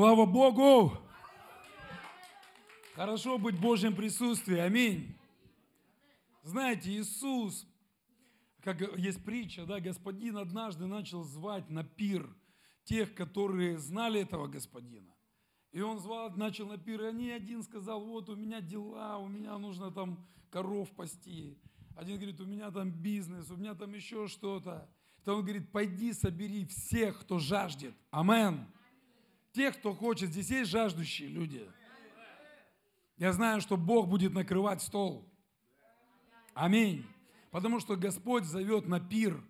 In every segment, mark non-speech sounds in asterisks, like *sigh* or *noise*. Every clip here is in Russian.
Слава Богу! Хорошо быть в Божьем присутствии. Аминь. Знаете, Иисус, как есть притча, да, Господин однажды начал звать на пир тех, которые знали этого Господина. И он звал, начал на пир, и они один сказал, вот у меня дела, у меня нужно там коров пасти. Один говорит, у меня там бизнес, у меня там еще что-то. То он говорит, пойди собери всех, кто жаждет. Амен. Тех, кто хочет. Здесь есть жаждущие люди. Я знаю, что Бог будет накрывать стол. Аминь. Потому что Господь зовет на пир.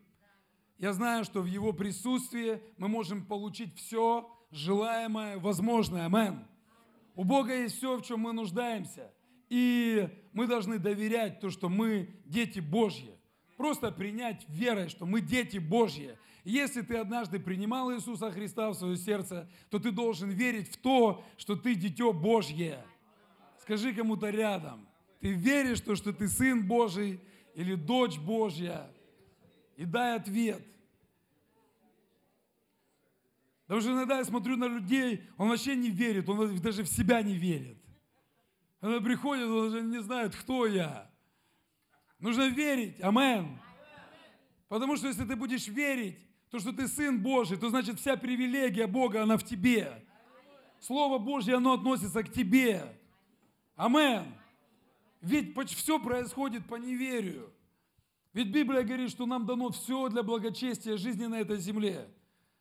Я знаю, что в Его присутствии мы можем получить все желаемое, возможное. Амен. У Бога есть все, в чем мы нуждаемся. И мы должны доверять то, что мы дети Божьи. Просто принять верой, что мы дети Божьи. Если ты однажды принимал Иисуса Христа в свое сердце, то ты должен верить в то, что ты дитё Божье. Скажи кому-то рядом. Ты веришь в то, что ты сын Божий или дочь Божья? И дай ответ. Потому что иногда я смотрю на людей, он вообще не верит, он даже в себя не верит. Она приходит, он уже не знает, кто я. Нужно верить. Амен. Потому что если ты будешь верить, то, что ты сын Божий, то значит вся привилегия Бога, она в тебе. Слово Божье, оно относится к тебе. Амен. Ведь все происходит по неверию. Ведь Библия говорит, что нам дано все для благочестия жизни на этой земле.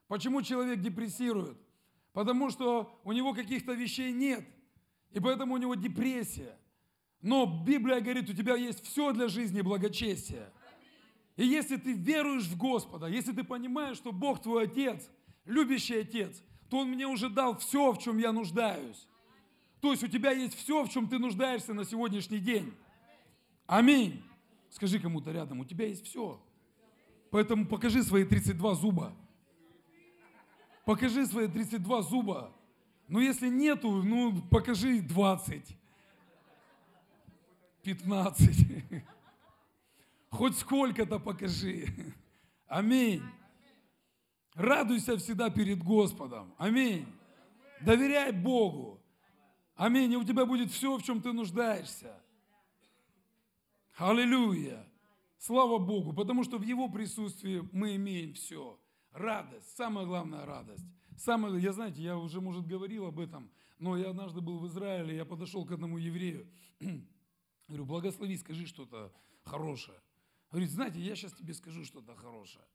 Почему человек депрессирует? Потому что у него каких-то вещей нет – и поэтому у него депрессия. Но Библия говорит, у тебя есть все для жизни благочестия. И если ты веруешь в Господа, если ты понимаешь, что Бог твой Отец, любящий Отец, то Он мне уже дал все, в чем я нуждаюсь. То есть у тебя есть все, в чем ты нуждаешься на сегодняшний день. Аминь. Скажи кому-то рядом, у тебя есть все. Поэтому покажи свои 32 зуба. Покажи свои 32 зуба. Ну, если нету, ну, покажи 20, 15. *laughs* Хоть сколько-то покажи. Аминь. Радуйся всегда перед Господом. Аминь. Доверяй Богу. Аминь. И у тебя будет все, в чем ты нуждаешься. Аллилуйя. Слава Богу, потому что в Его присутствии мы имеем все. Радость, самая главная радость. Самое, я знаете, я уже, может, говорил об этом, но я однажды был в Израиле, я подошел к одному еврею, *clears throat* говорю, благослови, скажи что-то хорошее. Говорит, знаете, я сейчас тебе скажу что-то хорошее.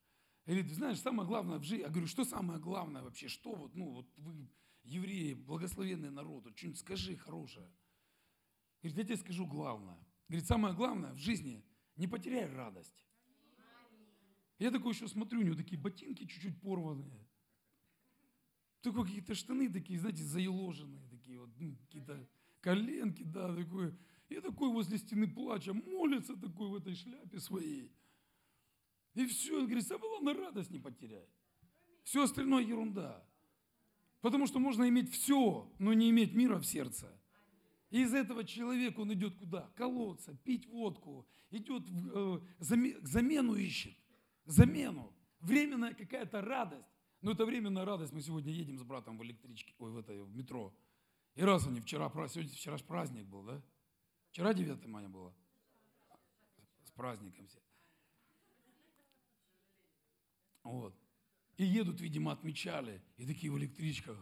Говорит, знаешь, самое главное в жизни, я говорю, что самое главное вообще, что вот, ну, вот вы, евреи, благословенный народ, вот что-нибудь скажи хорошее. Говорит, я тебе скажу главное. Говорит, самое главное в жизни, не потеряй радость. Я такой еще смотрю, у него такие ботинки чуть-чуть порванные. Только какие-то штаны такие, знаете, заеложенные, такие вот, ну, какие-то коленки, да, такое. И такой возле стены плача, молится такой в этой шляпе своей. И все, он говорит, самое главное, радость не потеряй. Все остальное ерунда. Потому что можно иметь все, но не иметь мира в сердце. И из этого человек, он идет куда? Колоться, пить водку, идет, э, замену ищет, замену. Временная какая-то радость. Но это временная радость. Мы сегодня едем с братом в электричке, ой, в, этой, в метро. И раз они вчера, сегодня, вчера праздник был, да? Вчера 9 мая было. С праздником все. Вот. И едут, видимо, отмечали. И такие в электричках.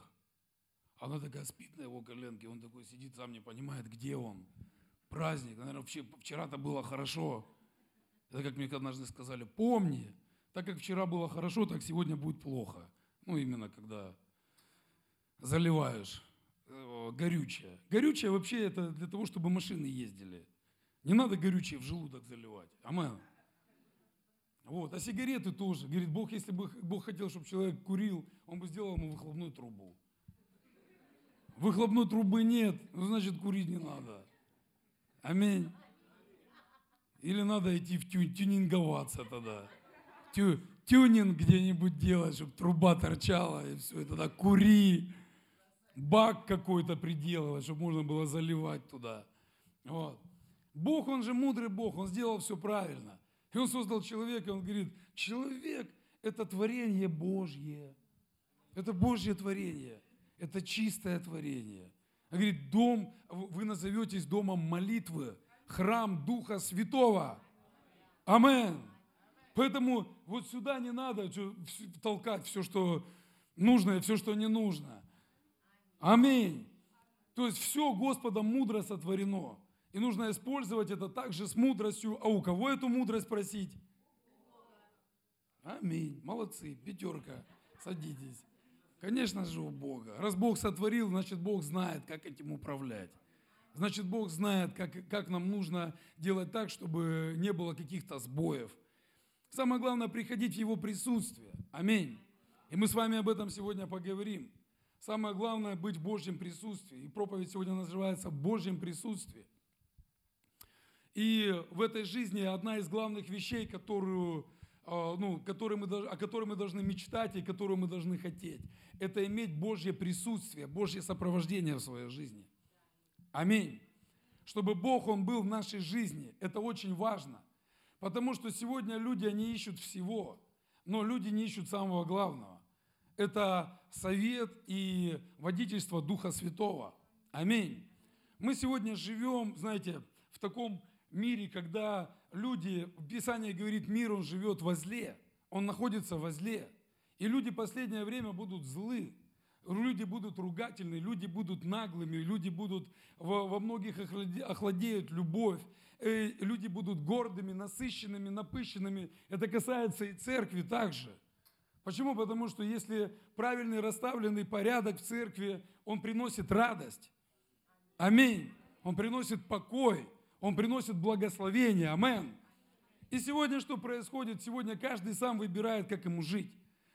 Она такая спит на его коленке. Он такой сидит, сам не понимает, где он. Праздник. Наверное, вчера-то было хорошо. Это как мне однажды сказали, помни, так как вчера было хорошо, так сегодня будет плохо. Ну, именно когда заливаешь горючее. Горючее вообще это для того, чтобы машины ездили. Не надо горючее в желудок заливать. Амен. Вот. А сигареты тоже. Говорит, Бог, если бы Бог хотел, чтобы человек курил, он бы сделал ему выхлопную трубу. Выхлопной трубы нет, ну, значит, курить не надо. Аминь. Или надо идти в тю, тюнинговаться тогда тю, тюнинг где-нибудь делать, чтобы труба торчала, и все, и тогда кури, бак какой-то приделывать, чтобы можно было заливать туда. Вот. Бог, Он же мудрый Бог, Он сделал все правильно. И Он создал человека, Он говорит, человек – это творение Божье. Это Божье творение. это чистое творение. Он говорит, дом, вы назоветесь домом молитвы, храм Духа Святого. Амен. Поэтому вот сюда не надо толкать все, что нужно и все, что не нужно. Аминь. То есть все Господом мудро сотворено. И нужно использовать это также с мудростью. А у кого эту мудрость просить? Аминь. Молодцы. Пятерка. Садитесь. Конечно же у Бога. Раз Бог сотворил, значит Бог знает, как этим управлять. Значит, Бог знает, как, как нам нужно делать так, чтобы не было каких-то сбоев. Самое главное, приходить в Его присутствие. Аминь. И мы с вами об этом сегодня поговорим. Самое главное быть в Божьем присутствии. И проповедь сегодня называется «В Божьем присутствии». И в этой жизни одна из главных вещей, которую, а, ну, которые мы, о которой мы должны мечтать и которую мы должны хотеть, это иметь Божье присутствие, Божье сопровождение в своей жизни. Аминь. Чтобы Бог, Он был в нашей жизни, это очень важно. Потому что сегодня люди, они ищут всего, но люди не ищут самого главного это совет и водительство Духа Святого. Аминь. Мы сегодня живем, знаете, в таком мире, когда люди, Писание говорит, мир, он живет во зле, он находится во зле. И люди последнее время будут злы, люди будут ругательны, люди будут наглыми, люди будут, во, во многих охладеют любовь, э, люди будут гордыми, насыщенными, напыщенными. Это касается и церкви также. Почему? Потому что если правильный расставленный порядок в церкви, он приносит радость. Аминь. Он приносит покой. Он приносит благословение. Амин. И сегодня что происходит? Сегодня каждый сам выбирает, как ему жить.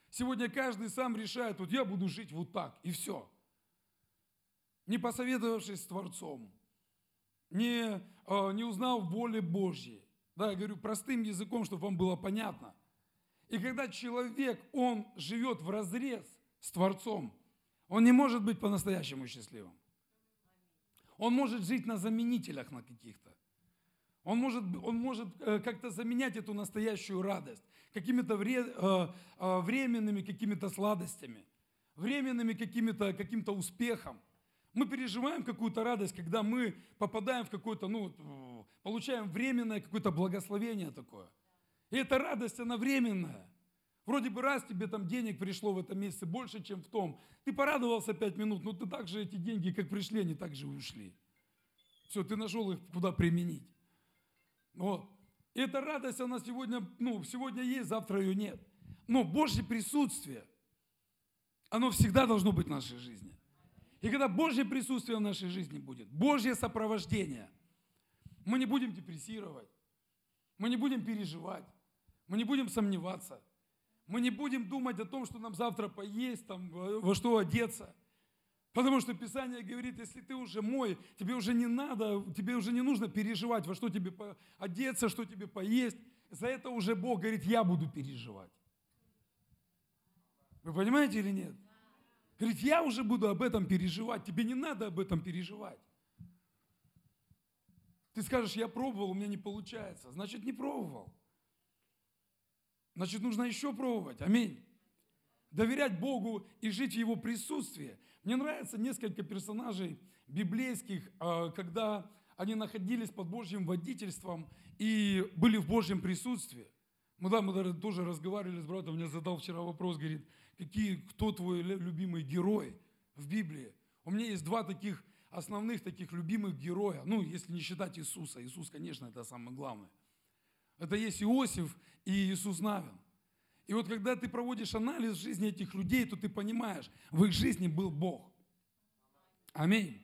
Сегодня каждый сам решает, вот я буду жить вот так, и все. Не посоветовавшись с Творцом, не, э, не узнав воли Божьей. Да, я говорю простым языком, чтобы вам было понятно – и когда человек, он живет в разрез с Творцом, он не может быть по-настоящему счастливым. Он может жить на заменителях на каких-то. Он может, он может э, как-то заменять эту настоящую радость какими-то вре, э, э, временными какими-то сладостями, временными какими-то, каким-то успехом. Мы переживаем какую-то радость, когда мы попадаем в какое-то, ну, получаем временное какое-то благословение такое. И эта радость, она временная. Вроде бы раз тебе там денег пришло в этом месяце больше, чем в том. Ты порадовался пять минут, но ты также эти деньги, как пришли, они также ушли. Все, ты нашел их куда применить. И эта радость, она сегодня, ну, сегодня есть, завтра ее нет. Но Божье присутствие, оно всегда должно быть в нашей жизни. И когда Божье присутствие в нашей жизни будет, Божье сопровождение, мы не будем депрессировать, мы не будем переживать, мы не будем сомневаться. Мы не будем думать о том, что нам завтра поесть, там, во что одеться. Потому что Писание говорит, если ты уже мой, тебе уже не надо, тебе уже не нужно переживать, во что тебе одеться, что тебе поесть. За это уже Бог говорит, я буду переживать. Вы понимаете или нет? Говорит, я уже буду об этом переживать, тебе не надо об этом переживать. Ты скажешь, я пробовал, у меня не получается. Значит, не пробовал. Значит, нужно еще пробовать. Аминь. Доверять Богу и жить в Его присутствии. Мне нравится несколько персонажей библейских, а, когда они находились под Божьим водительством и были в Божьем присутствии. Мы, да, мы тоже разговаривали с братом, мне задал вчера вопрос, говорит, какие, кто твой любимый герой в Библии? У меня есть два таких основных таких любимых героя, ну, если не считать Иисуса. Иисус, конечно, это самое главное. Это есть Иосиф и Иисус Навин. И вот когда ты проводишь анализ жизни этих людей, то ты понимаешь, в их жизни был Бог. Аминь.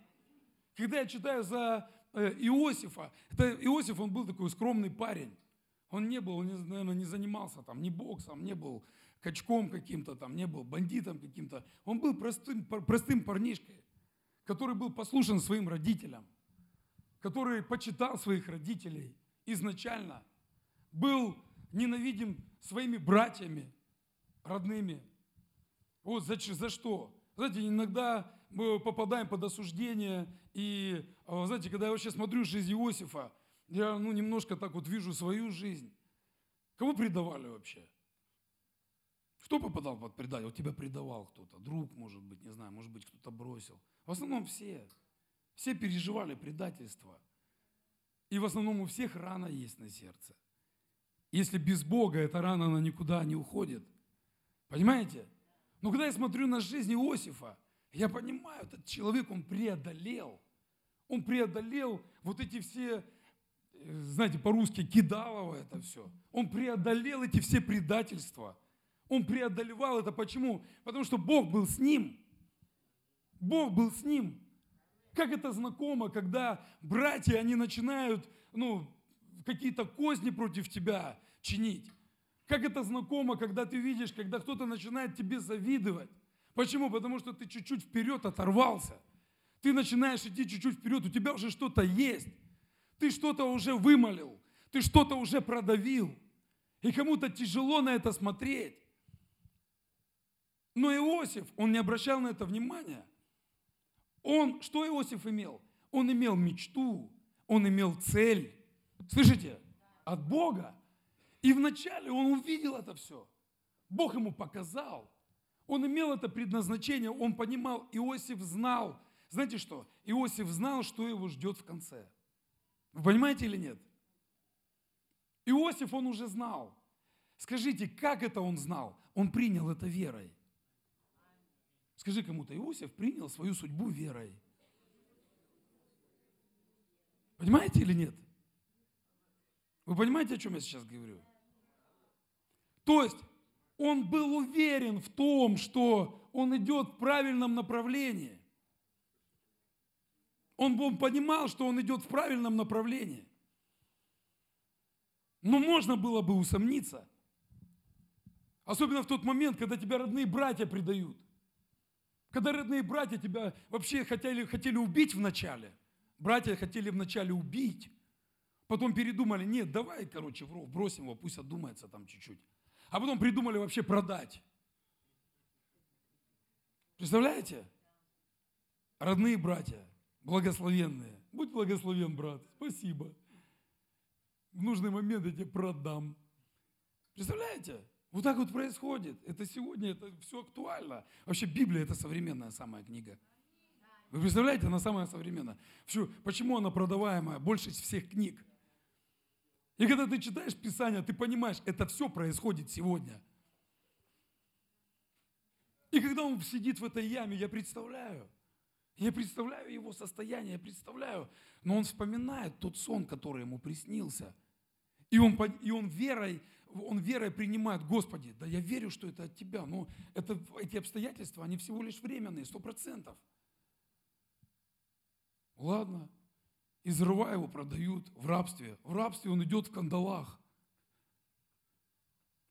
Когда я читаю за э, Иосифа, это Иосиф, он был такой скромный парень. Он не был, он, наверное, не занимался там ни боксом, не был качком каким-то там, не был бандитом каким-то. Он был простым, простым парнишкой, который был послушен своим родителям, который почитал своих родителей изначально, был ненавидим своими братьями родными. Вот за, за что? Знаете, иногда мы попадаем под осуждение, и, а, знаете, когда я вообще смотрю жизнь Иосифа, я ну, немножко так вот вижу свою жизнь. Кого предавали вообще? Кто попадал под предателя? Вот тебя предавал кто-то, друг, может быть, не знаю, может быть, кто-то бросил. В основном все. Все переживали предательство. И в основном у всех рана есть на сердце. Если без Бога эта рана, она никуда не уходит. Понимаете? Но когда я смотрю на жизнь Иосифа, я понимаю, этот человек, он преодолел. Он преодолел вот эти все, э, знаете, по-русски, кидалово это все. Он преодолел эти все предательства. Он преодолевал это. Почему? Потому что Бог был с ним. Бог был с ним. Как это знакомо, когда братья, они начинают, ну, какие-то козни против тебя чинить. Как это знакомо, когда ты видишь, когда кто-то начинает тебе завидовать. Почему? Потому что ты чуть-чуть вперед оторвался. Ты начинаешь идти чуть-чуть вперед, у тебя уже что-то есть. Ты что-то уже вымолил, ты что-то уже продавил. И кому-то тяжело на это смотреть. Но Иосиф, он не обращал на это внимания. Он, что Иосиф имел? Он имел мечту, он имел цель. Слышите? От Бога. И вначале он увидел это все. Бог ему показал. Он имел это предназначение, он понимал, Иосиф знал. Знаете что? Иосиф знал, что его ждет в конце. Вы понимаете или нет? Иосиф он уже знал. Скажите, как это он знал? Он принял это верой. Скажи кому-то, Иосиф принял свою судьбу верой. Понимаете или нет? Вы понимаете, о чем я сейчас говорю? То есть он был уверен в том, что он идет в правильном направлении. Он, он понимал, что он идет в правильном направлении. Но можно было бы усомниться. Особенно в тот момент, когда тебя родные братья предают. Когда родные братья тебя вообще хотели, хотели убить вначале. Братья хотели вначале убить. Потом передумали, нет, давай, короче, в ров, бросим его, пусть отдумается там чуть-чуть. А потом придумали вообще продать. Представляете? Родные братья, благословенные. Будь благословен, брат. Спасибо. В нужный момент я тебе продам. Представляете? Вот так вот происходит. Это сегодня, это все актуально. Вообще Библия это современная самая книга. Вы представляете, она самая современная. Все, почему она продаваемая больше всех книг? И когда ты читаешь Писание, ты понимаешь, это все происходит сегодня. И когда он сидит в этой яме, я представляю, я представляю его состояние, я представляю, но он вспоминает тот сон, который ему приснился. И он, и он верой, он верой принимает, Господи, да я верю, что это от Тебя, но это, эти обстоятельства, они всего лишь временные, сто процентов. Ладно, из рва его продают в рабстве. В рабстве он идет в кандалах.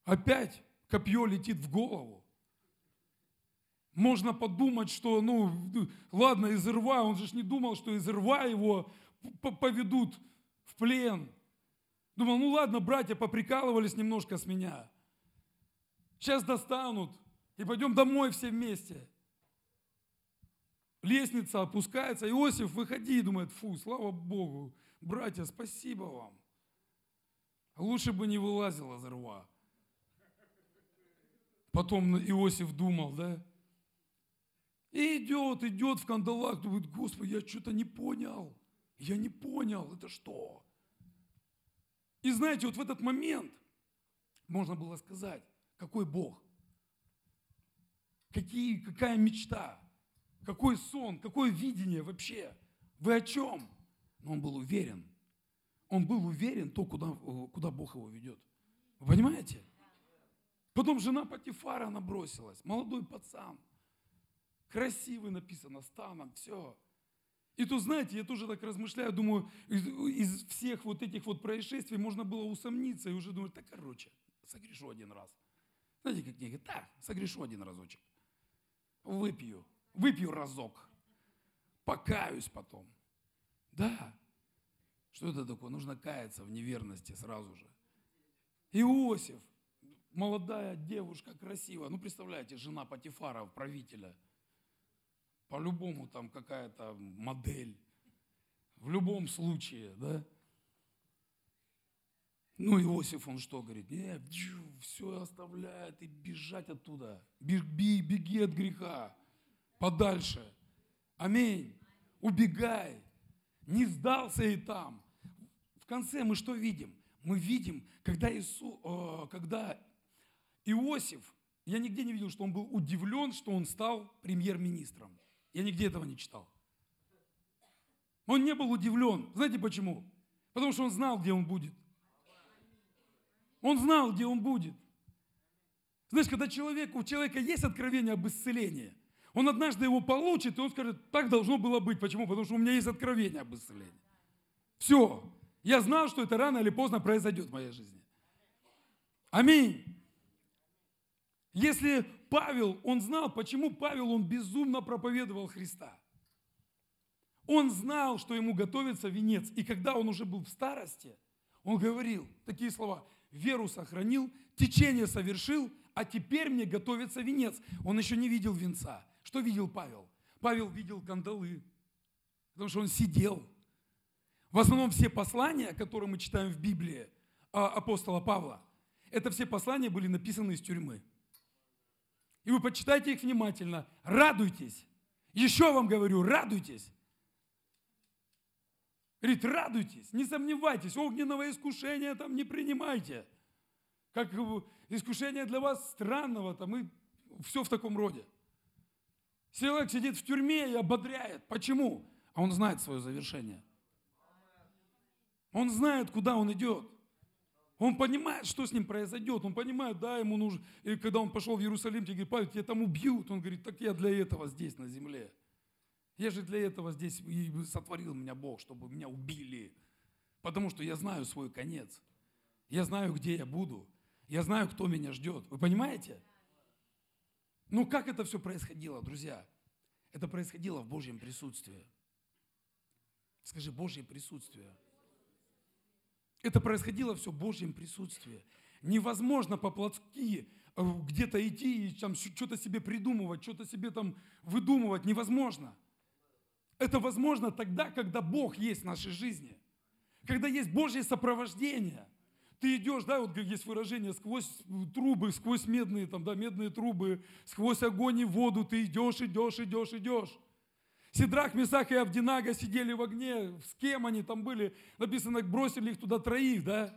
Опять копье летит в голову. Можно подумать, что, ну, ладно, из рва, он же не думал, что из рва его поведут в плен. Думал, ну ладно, братья поприкалывались немножко с меня. Сейчас достанут и пойдем домой все вместе лестница опускается, Иосиф, выходи, думает, фу, слава Богу, братья, спасибо вам. Лучше бы не вылазила из рва. Потом Иосиф думал, да? И идет, идет в кандалах, думает, Господи, я что-то не понял. Я не понял, это что? И знаете, вот в этот момент можно было сказать, какой Бог, какие, какая мечта. Какой сон, какое видение вообще? Вы о чем? Но он был уверен. Он был уверен то, куда, куда Бог его ведет. Вы понимаете? Потом жена Патифара набросилась. Молодой пацан. Красивый написано, станом, все. И тут, знаете, я тоже так размышляю, думаю, из, из всех вот этих вот происшествий можно было усомниться и уже думать, так, короче, согрешу один раз. Знаете, как мне говорят, так, согрешу один разочек. Выпью. Выпью разок. Покаюсь потом. Да. Что это такое? Нужно каяться в неверности сразу же. Иосиф, молодая девушка, красивая. Ну, представляете, жена Патифара, правителя. По-любому там какая-то модель. В любом случае, да. Ну, Иосиф, он что говорит? Нет, все оставляет и бежать оттуда. Беги, беги от греха. Подальше. Аминь. Убегай. Не сдался и там. В конце мы что видим? Мы видим, когда, Иисус, э, когда Иосиф, я нигде не видел, что он был удивлен, что он стал премьер-министром. Я нигде этого не читал. Он не был удивлен. Знаете почему? Потому что он знал, где он будет. Он знал, где он будет. Знаешь, когда человек, у человека есть откровение об исцелении, он однажды его получит, и он скажет, так должно было быть. Почему? Потому что у меня есть откровение об исцелении. Все. Я знал, что это рано или поздно произойдет в моей жизни. Аминь. Если Павел, он знал, почему Павел, он безумно проповедовал Христа. Он знал, что ему готовится венец. И когда он уже был в старости, он говорил такие слова, веру сохранил, течение совершил, а теперь мне готовится венец. Он еще не видел венца. Что видел Павел? Павел видел кандалы, потому что он сидел. В основном все послания, которые мы читаем в Библии а, апостола Павла, это все послания были написаны из тюрьмы. И вы почитайте их внимательно. Радуйтесь. Еще вам говорю, радуйтесь. Говорит, радуйтесь, не сомневайтесь, огненного искушения там не принимайте. Как искушение для вас странного, там и все в таком роде. Человек сидит в тюрьме и ободряет. Почему? А он знает свое завершение. Он знает, куда он идет. Он понимает, что с ним произойдет. Он понимает, да, ему нужно. И когда он пошел в Иерусалим, тебе говорит, Павел, тебя там убьют. Он говорит, так я для этого здесь, на земле. Я же для этого здесь и сотворил меня Бог, чтобы меня убили. Потому что я знаю свой конец. Я знаю, где я буду. Я знаю, кто меня ждет. Вы понимаете? Ну как это все происходило, друзья? Это происходило в Божьем присутствии. Скажи, Божье присутствие. Это происходило все в Божьем присутствии. Невозможно по-плотски э, где-то идти и там что-то себе придумывать, что-то себе там выдумывать. Невозможно. Это возможно тогда, когда Бог есть в нашей жизни. Когда есть Божье сопровождение. Ты идешь, да, вот есть выражение, сквозь трубы, сквозь медные, там, да, медные трубы, сквозь огонь и воду ты идешь, идешь, идешь, идешь. Сидрах, Месах и Авдинага сидели в огне. С кем они там были? Написано, бросили их туда троих, да?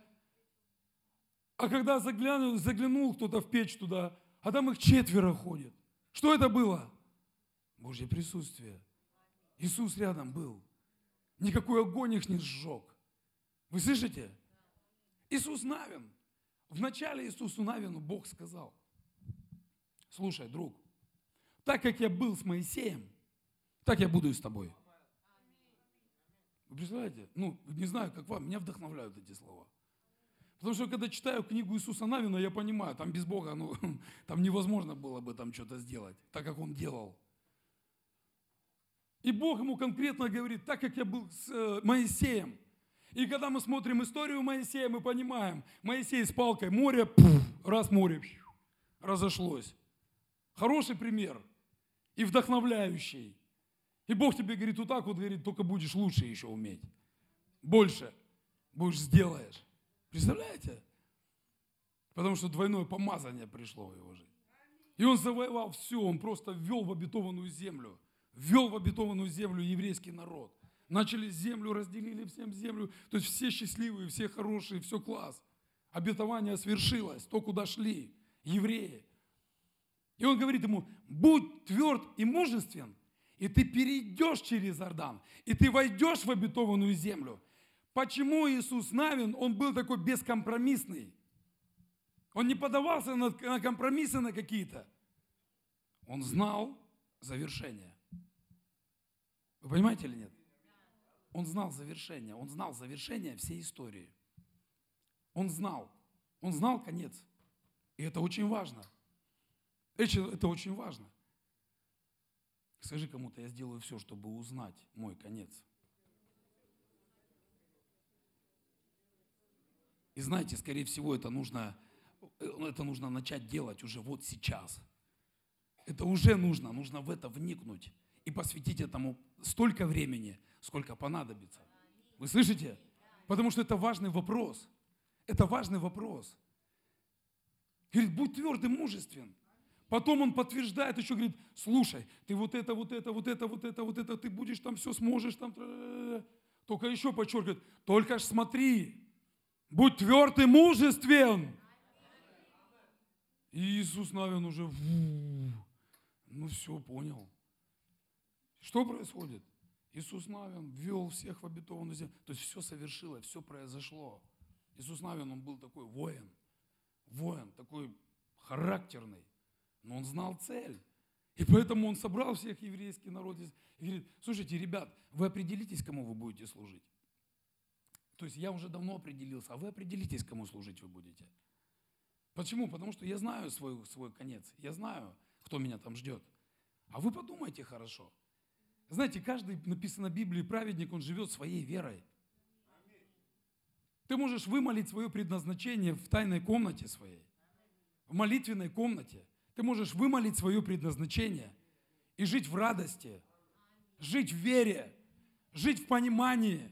А когда заглянул, заглянул кто-то в печь туда, а там их четверо ходит. Что это было? Божье присутствие. Иисус рядом был. Никакой огонь их не сжег. Вы слышите? Иисус Навин. Вначале Иисусу Навину Бог сказал, слушай, друг, так как я был с Моисеем, так я буду и с тобой. Вы представляете? Ну, не знаю, как вам, меня вдохновляют эти слова. Потому что когда читаю книгу Иисуса Навина, я понимаю, там без Бога, ну, *laughs* там невозможно было бы там что-то сделать, так как Он делал. И Бог ему конкретно говорит, так как я был с э, Моисеем. И когда мы смотрим историю Моисея, мы понимаем, Моисей с палкой, море, пфф, раз море пфф, разошлось. Хороший пример и вдохновляющий. И Бог тебе говорит, вот так вот, говорит, только будешь лучше еще уметь. Больше будешь сделаешь. Представляете? Потому что двойное помазание пришло в его жизнь. И он завоевал все, он просто ввел в обетованную землю ввел в обетованную землю еврейский народ. Начали землю, разделили всем землю. То есть все счастливые, все хорошие, все класс. Обетование свершилось, то, куда шли евреи. И он говорит ему, будь тверд и мужествен, и ты перейдешь через Иордан, и ты войдешь в обетованную землю. Почему Иисус Навин, он был такой бескомпромиссный? Он не подавался на компромиссы на какие-то. Он знал завершение. Вы понимаете или нет? Он знал завершение, он знал завершение всей истории. Он знал, он знал конец. И это очень важно. Это очень важно. Скажи кому-то, я сделаю все, чтобы узнать мой конец. И знаете, скорее всего, это нужно, это нужно начать делать уже вот сейчас. Это уже нужно, нужно в это вникнуть и посвятить этому столько времени, сколько понадобится. Вы слышите? Потому что это важный вопрос. Это важный вопрос. Говорит, будь твердым, мужествен. Потом он подтверждает, еще говорит, слушай, ты вот это, вот это, вот это, вот это, вот это, ты будешь там все сможешь, там, только еще подчеркивает, только ж смотри, будь твердый, мужествен. И Иисус Навин уже, ну все, понял. Что происходит? Иисус Навин ввел всех в обетованную землю. То есть все совершилось, все произошло. Иисус Навин, он был такой воин. Воин, такой характерный. Но он знал цель. И поэтому он собрал всех еврейский народ и говорит, слушайте, ребят, вы определитесь, кому вы будете служить. То есть я уже давно определился, а вы определитесь, кому служить вы будете. Почему? Потому что я знаю свой, свой конец. Я знаю, кто меня там ждет. А вы подумайте хорошо. Знаете, каждый, написано в Библии, праведник, он живет своей верой. Ты можешь вымолить свое предназначение в тайной комнате своей, в молитвенной комнате. Ты можешь вымолить свое предназначение и жить в радости, жить в вере, жить в понимании,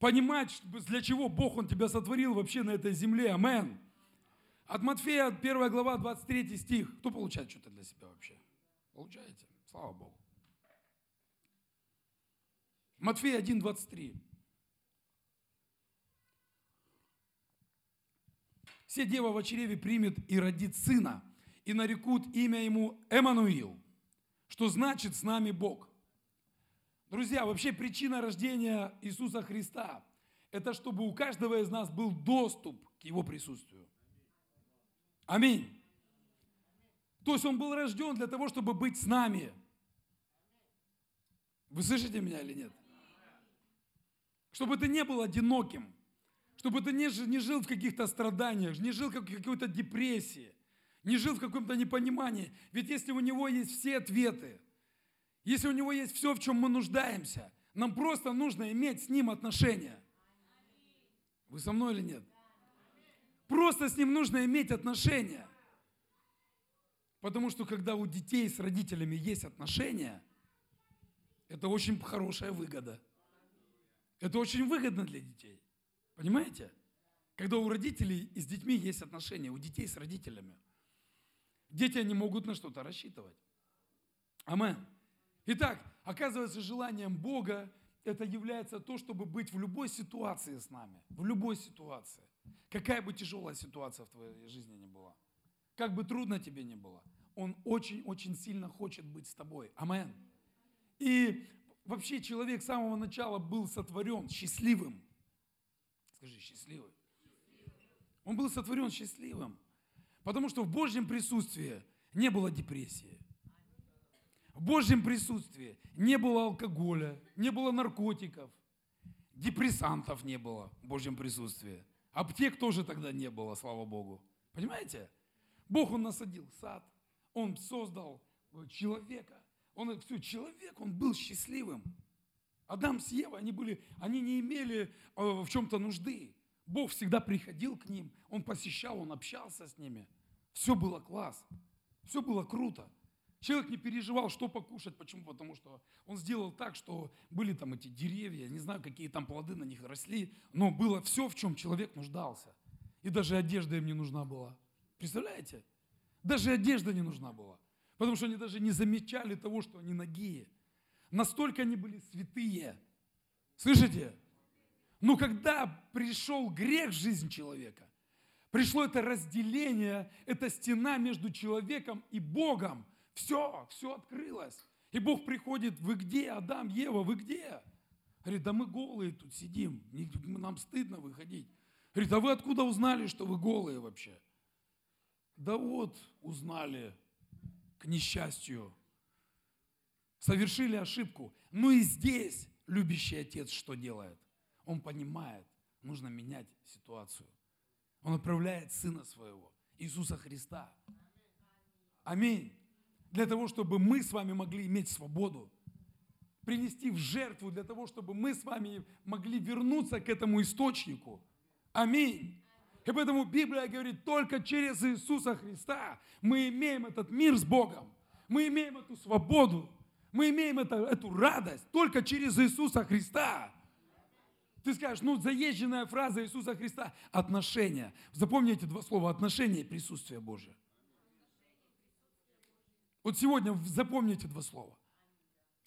понимать, для чего Бог Он тебя сотворил вообще на этой земле. Амен. От Матфея, 1 глава, 23 стих. Кто получает что-то для себя вообще? Получаете? Слава Богу. Матфея 1, 23. Все дева в чреве примет и родит сына, и нарекут имя ему Эммануил, что значит «с нами Бог». Друзья, вообще причина рождения Иисуса Христа – это чтобы у каждого из нас был доступ к Его присутствию. Аминь. То есть Он был рожден для того, чтобы быть с нами. Вы слышите меня или нет? Чтобы ты не был одиноким, чтобы ты не, не жил в каких-то страданиях, не жил в какой-то депрессии, не жил в каком-то непонимании. Ведь если у него есть все ответы, если у него есть все, в чем мы нуждаемся, нам просто нужно иметь с ним отношения. Вы со мной или нет? Просто с ним нужно иметь отношения. Потому что когда у детей с родителями есть отношения, это очень хорошая выгода. Это очень выгодно для детей. Понимаете? Когда у родителей и с детьми есть отношения, у детей с родителями. Дети, они могут на что-то рассчитывать. Амен. Итак, оказывается, желанием Бога это является то, чтобы быть в любой ситуации с нами. В любой ситуации. Какая бы тяжелая ситуация в твоей жизни ни была. Как бы трудно тебе ни было. Он очень-очень сильно хочет быть с тобой. Амен. И вообще человек с самого начала был сотворен счастливым. Скажи, счастливый. Он был сотворен счастливым. Потому что в Божьем присутствии не было депрессии. В Божьем присутствии не было алкоголя, не было наркотиков, депрессантов не было в Божьем присутствии. Аптек тоже тогда не было, слава Богу. Понимаете? Бог, Он насадил сад, Он создал человека. Он, все, человек, он был счастливым. Адам с Евой, они, были, они не имели э, в чем-то нужды. Бог всегда приходил к ним, Он посещал, Он общался с ними. Все было класс, все было круто. Человек не переживал, что покушать. Почему? Потому что он сделал так, что были там эти деревья, не знаю, какие там плоды на них росли, но было все, в чем человек нуждался. И даже одежда им не нужна была. Представляете? Даже одежда не нужна была. Потому что они даже не замечали того, что они нагие. Настолько они были святые. Слышите? Но когда пришел грех в жизнь человека, пришло это разделение, эта стена между человеком и Богом, все, все открылось. И Бог приходит, вы где, Адам, Ева, вы где? Говорит, да мы голые тут сидим, нам стыдно выходить. Говорит, а вы откуда узнали, что вы голые вообще? Да вот, узнали, к несчастью. Совершили ошибку. Но и здесь любящий отец что делает? Он понимает, нужно менять ситуацию. Он отправляет Сына Своего, Иисуса Христа. Аминь для того, чтобы мы с вами могли иметь свободу, принести в жертву для того, чтобы мы с вами могли вернуться к этому источнику. Аминь. И поэтому Библия говорит, только через Иисуса Христа мы имеем этот мир с Богом, мы имеем эту свободу, мы имеем это, эту радость только через Иисуса Христа. Ты скажешь, ну, заезженная фраза Иисуса Христа – отношения. Запомните два слова – отношения и присутствие Божие. Вот сегодня запомните два слова.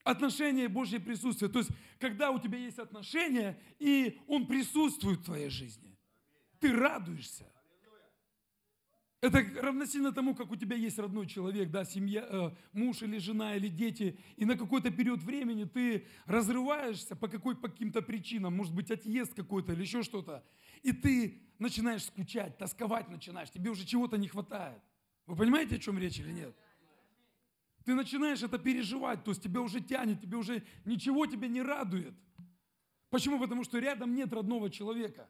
Отношения и Божье присутствие. То есть, когда у тебя есть отношения, и Он присутствует в твоей жизни, ты радуешься. Это равносильно тому, как у тебя есть родной человек, да, семья, э, муж или жена или дети, и на какой-то период времени ты разрываешься по, какой, по каким-то причинам, может быть, отъезд какой-то или еще что-то, и ты начинаешь скучать, тосковать начинаешь, тебе уже чего-то не хватает. Вы понимаете, о чем речь или нет? Ты начинаешь это переживать, то есть тебя уже тянет, тебе уже ничего тебя не радует. Почему? Потому что рядом нет родного человека.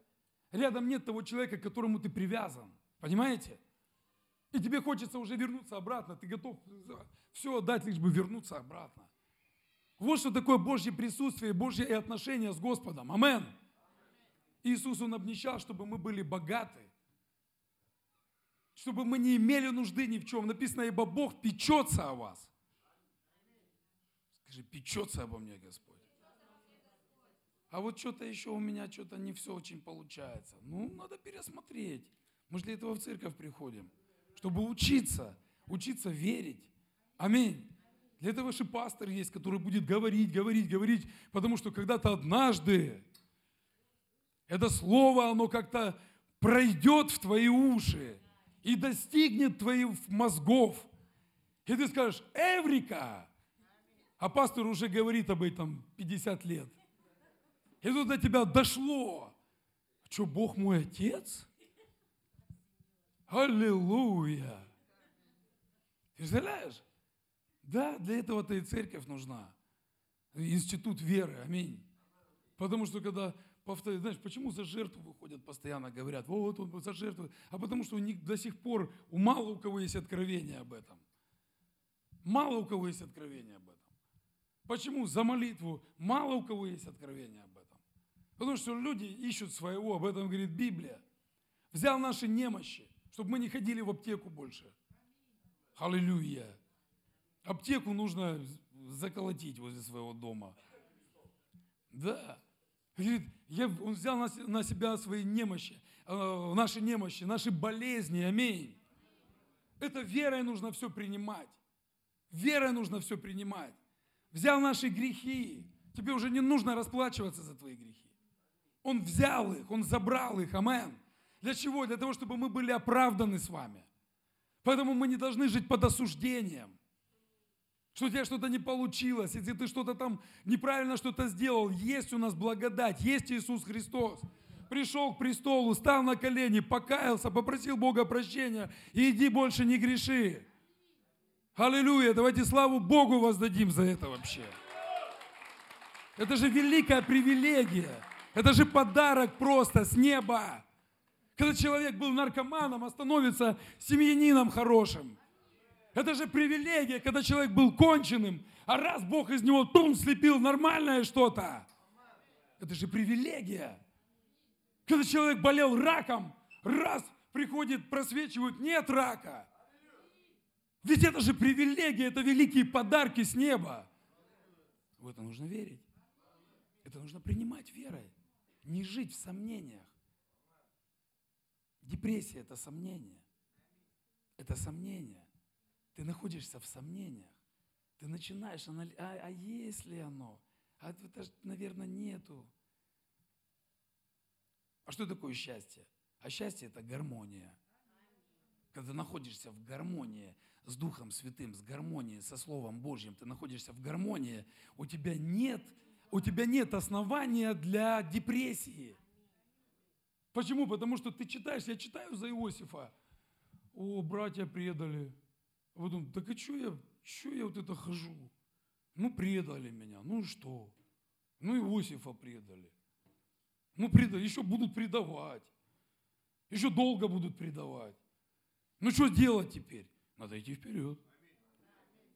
Рядом нет того человека, к которому ты привязан. Понимаете? И тебе хочется уже вернуться обратно. Ты готов все отдать, лишь бы вернуться обратно. Вот что такое Божье присутствие, Божье отношение с Господом. Амен. Иисус, Он обнищал, чтобы мы были богаты. Чтобы мы не имели нужды ни в чем. Написано, ибо Бог печется о вас. Скажи, печется обо мне Господь. А вот что-то еще у меня, что-то не все очень получается. Ну, надо пересмотреть. Мы же для этого в церковь приходим чтобы учиться, учиться верить. Аминь. Для этого же пастор есть, который будет говорить, говорить, говорить, потому что когда-то однажды это слово, оно как-то пройдет в твои уши и достигнет твоих мозгов. И ты скажешь, Эврика! А пастор уже говорит об этом 50 лет. И тут до тебя дошло. Что, Бог мой отец? Аллилуйя! Ты представляешь? Да, для этого-то и церковь нужна. Институт веры, аминь. Потому что когда повторяют, знаешь, почему за жертву выходят постоянно, говорят, вот он за жертву, а потому что них до сих пор, у мало у кого есть откровение об этом. Мало у кого есть откровение об этом. Почему за молитву мало у кого есть откровение об этом? Потому что люди ищут своего, об этом говорит Библия. Взял наши немощи, чтобы мы не ходили в аптеку больше. Аллилуйя. Аптеку нужно заколотить возле своего дома. Да. Говорит, я, он взял на, на себя свои немощи, э, наши немощи, наши болезни. Аминь. Это верой нужно все принимать. Верой нужно все принимать. Взял наши грехи. Тебе уже не нужно расплачиваться за твои грехи. Он взял их, он забрал их. Аминь. Для чего? Для того, чтобы мы были оправданы с вами. Поэтому мы не должны жить под осуждением. Что у тебя что-то не получилось, если ты что-то там неправильно что-то сделал. Есть у нас благодать, есть Иисус Христос. Пришел к престолу, стал на колени, покаялся, попросил Бога прощения и иди больше не греши. Аллилуйя, давайте славу Богу воздадим за это вообще. Это же великая привилегия. Это же подарок просто с неба. Когда человек был наркоманом, а становится семьянином хорошим. Это же привилегия, когда человек был конченым, а раз Бог из него тум слепил нормальное что-то. Это же привилегия. Когда человек болел раком, раз приходит, просвечивают, нет рака. Ведь это же привилегия, это великие подарки с неба. В это нужно верить. Это нужно принимать верой. Не жить в сомнениях. Депрессия – это сомнение. Это сомнение. Ты находишься в сомнениях. Ты начинаешь анализировать, а, а есть ли оно? А это, наверное, нету. А что такое счастье? А счастье – это гармония. Когда ты находишься в гармонии с Духом Святым, с гармонией со Словом Божьим, ты находишься в гармонии, у тебя нет, у тебя нет основания для депрессии. Почему? Потому что ты читаешь, я читаю за Иосифа. О, братья предали. А потом, так и что я, что я вот это хожу? Ну, предали меня, ну что? Ну, Иосифа предали. Ну, предали, еще будут предавать. Еще долго будут предавать. Ну, что делать теперь? Надо идти вперед.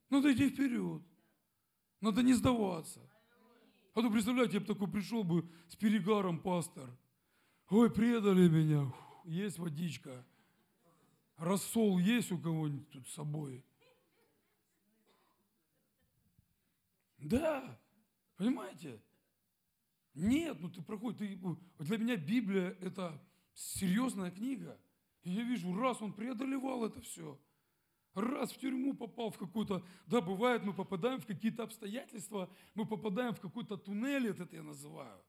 Надо идти вперед. Надо не сдаваться. А то, представляете, я бы такой пришел бы с перегаром, пастор. Ой, предали меня, есть водичка. Рассол есть у кого-нибудь тут с собой? Да, понимаете? Нет, ну ты проходишь, ты, для меня Библия это серьезная книга. И я вижу, раз он преодолевал это все, раз в тюрьму попал в какую-то, да, бывает, мы попадаем в какие-то обстоятельства, мы попадаем в какой-то туннель, это я называю.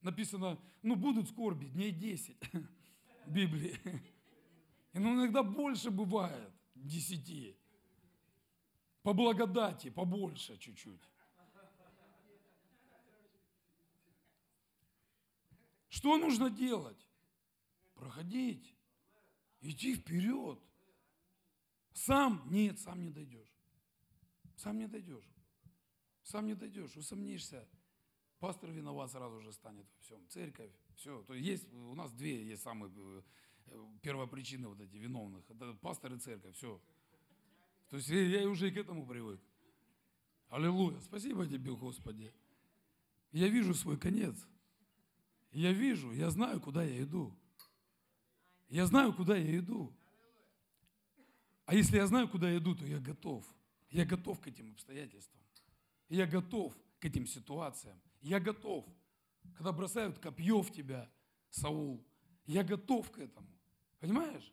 Написано, ну будут скорби, дней 10 *laughs* в Библии. И ну иногда больше бывает, десяти. По благодати, побольше чуть-чуть. Что нужно делать? Проходить. Идти вперед. Сам? Нет, сам не дойдешь. Сам не дойдешь. Сам не дойдешь. Усомнишься. Пастор виноват сразу же станет во всем. Церковь. Все. То есть у нас две есть самые э, первопричины вот эти виновных. Это пастор и церковь. Все. То есть я уже и к этому привык. Аллилуйя. Спасибо тебе, Господи. Я вижу свой конец. Я вижу, я знаю, куда я иду. Я знаю, куда я иду. А если я знаю, куда я иду, то я готов. Я готов к этим обстоятельствам. Я готов к этим ситуациям. Я готов. Когда бросают копье в тебя, Саул, я готов к этому. Понимаешь?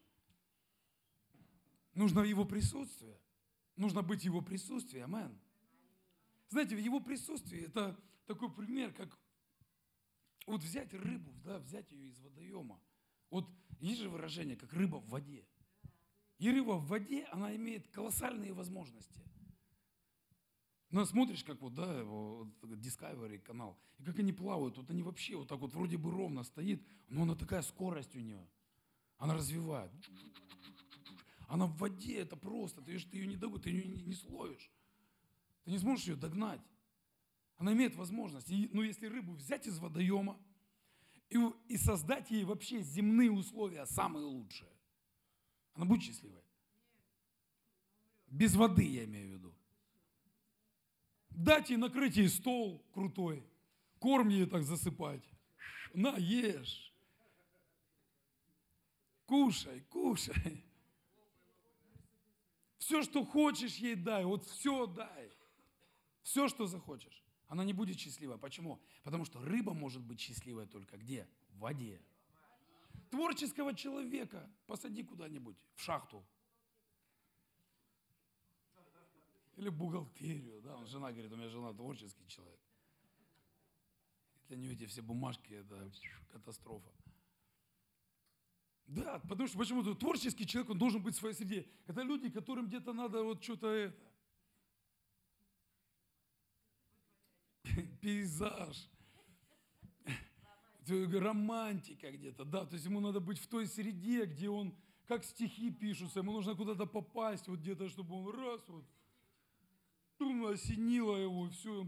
Нужно его присутствие. Нужно быть его присутствии. Амен. Знаете, в его присутствии это такой пример, как вот взять рыбу, да, взять ее из водоема. Вот есть же выражение, как рыба в воде. И рыба в воде, она имеет колоссальные возможности. Ну, смотришь, как вот, да, Discovery канал, и как они плавают, вот они вообще вот так вот вроде бы ровно стоит, но она такая скорость у нее. Она развивает. Она в воде, это просто, ты, ты ее не догонишь, ты ее не, не словишь. Ты не сможешь ее догнать. Она имеет возможность. И, ну, если рыбу взять из водоема и, и создать ей вообще земные условия, самые лучшие, она будет счастливой. Без воды, я имею в виду. Дать ей накрыть ей стол крутой, корм ей так засыпать. На, ешь. Кушай, кушай. Все, что хочешь ей дай, вот все дай. Все, что захочешь. Она не будет счастлива. Почему? Потому что рыба может быть счастливая только где? В воде. Творческого человека посади куда-нибудь в шахту. Или бухгалтерию. Да? Жена говорит, у меня жена творческий человек. Для нее эти все бумажки – это катастрофа. Да, потому что почему-то творческий человек, он должен быть в своей среде. Это люди, которым где-то надо вот что-то это. Пейзаж. Романтика где-то, да. То есть ему надо быть в той среде, где он, как стихи пишутся, ему нужно куда-то попасть, вот где-то, чтобы он раз вот, осенило его, и все,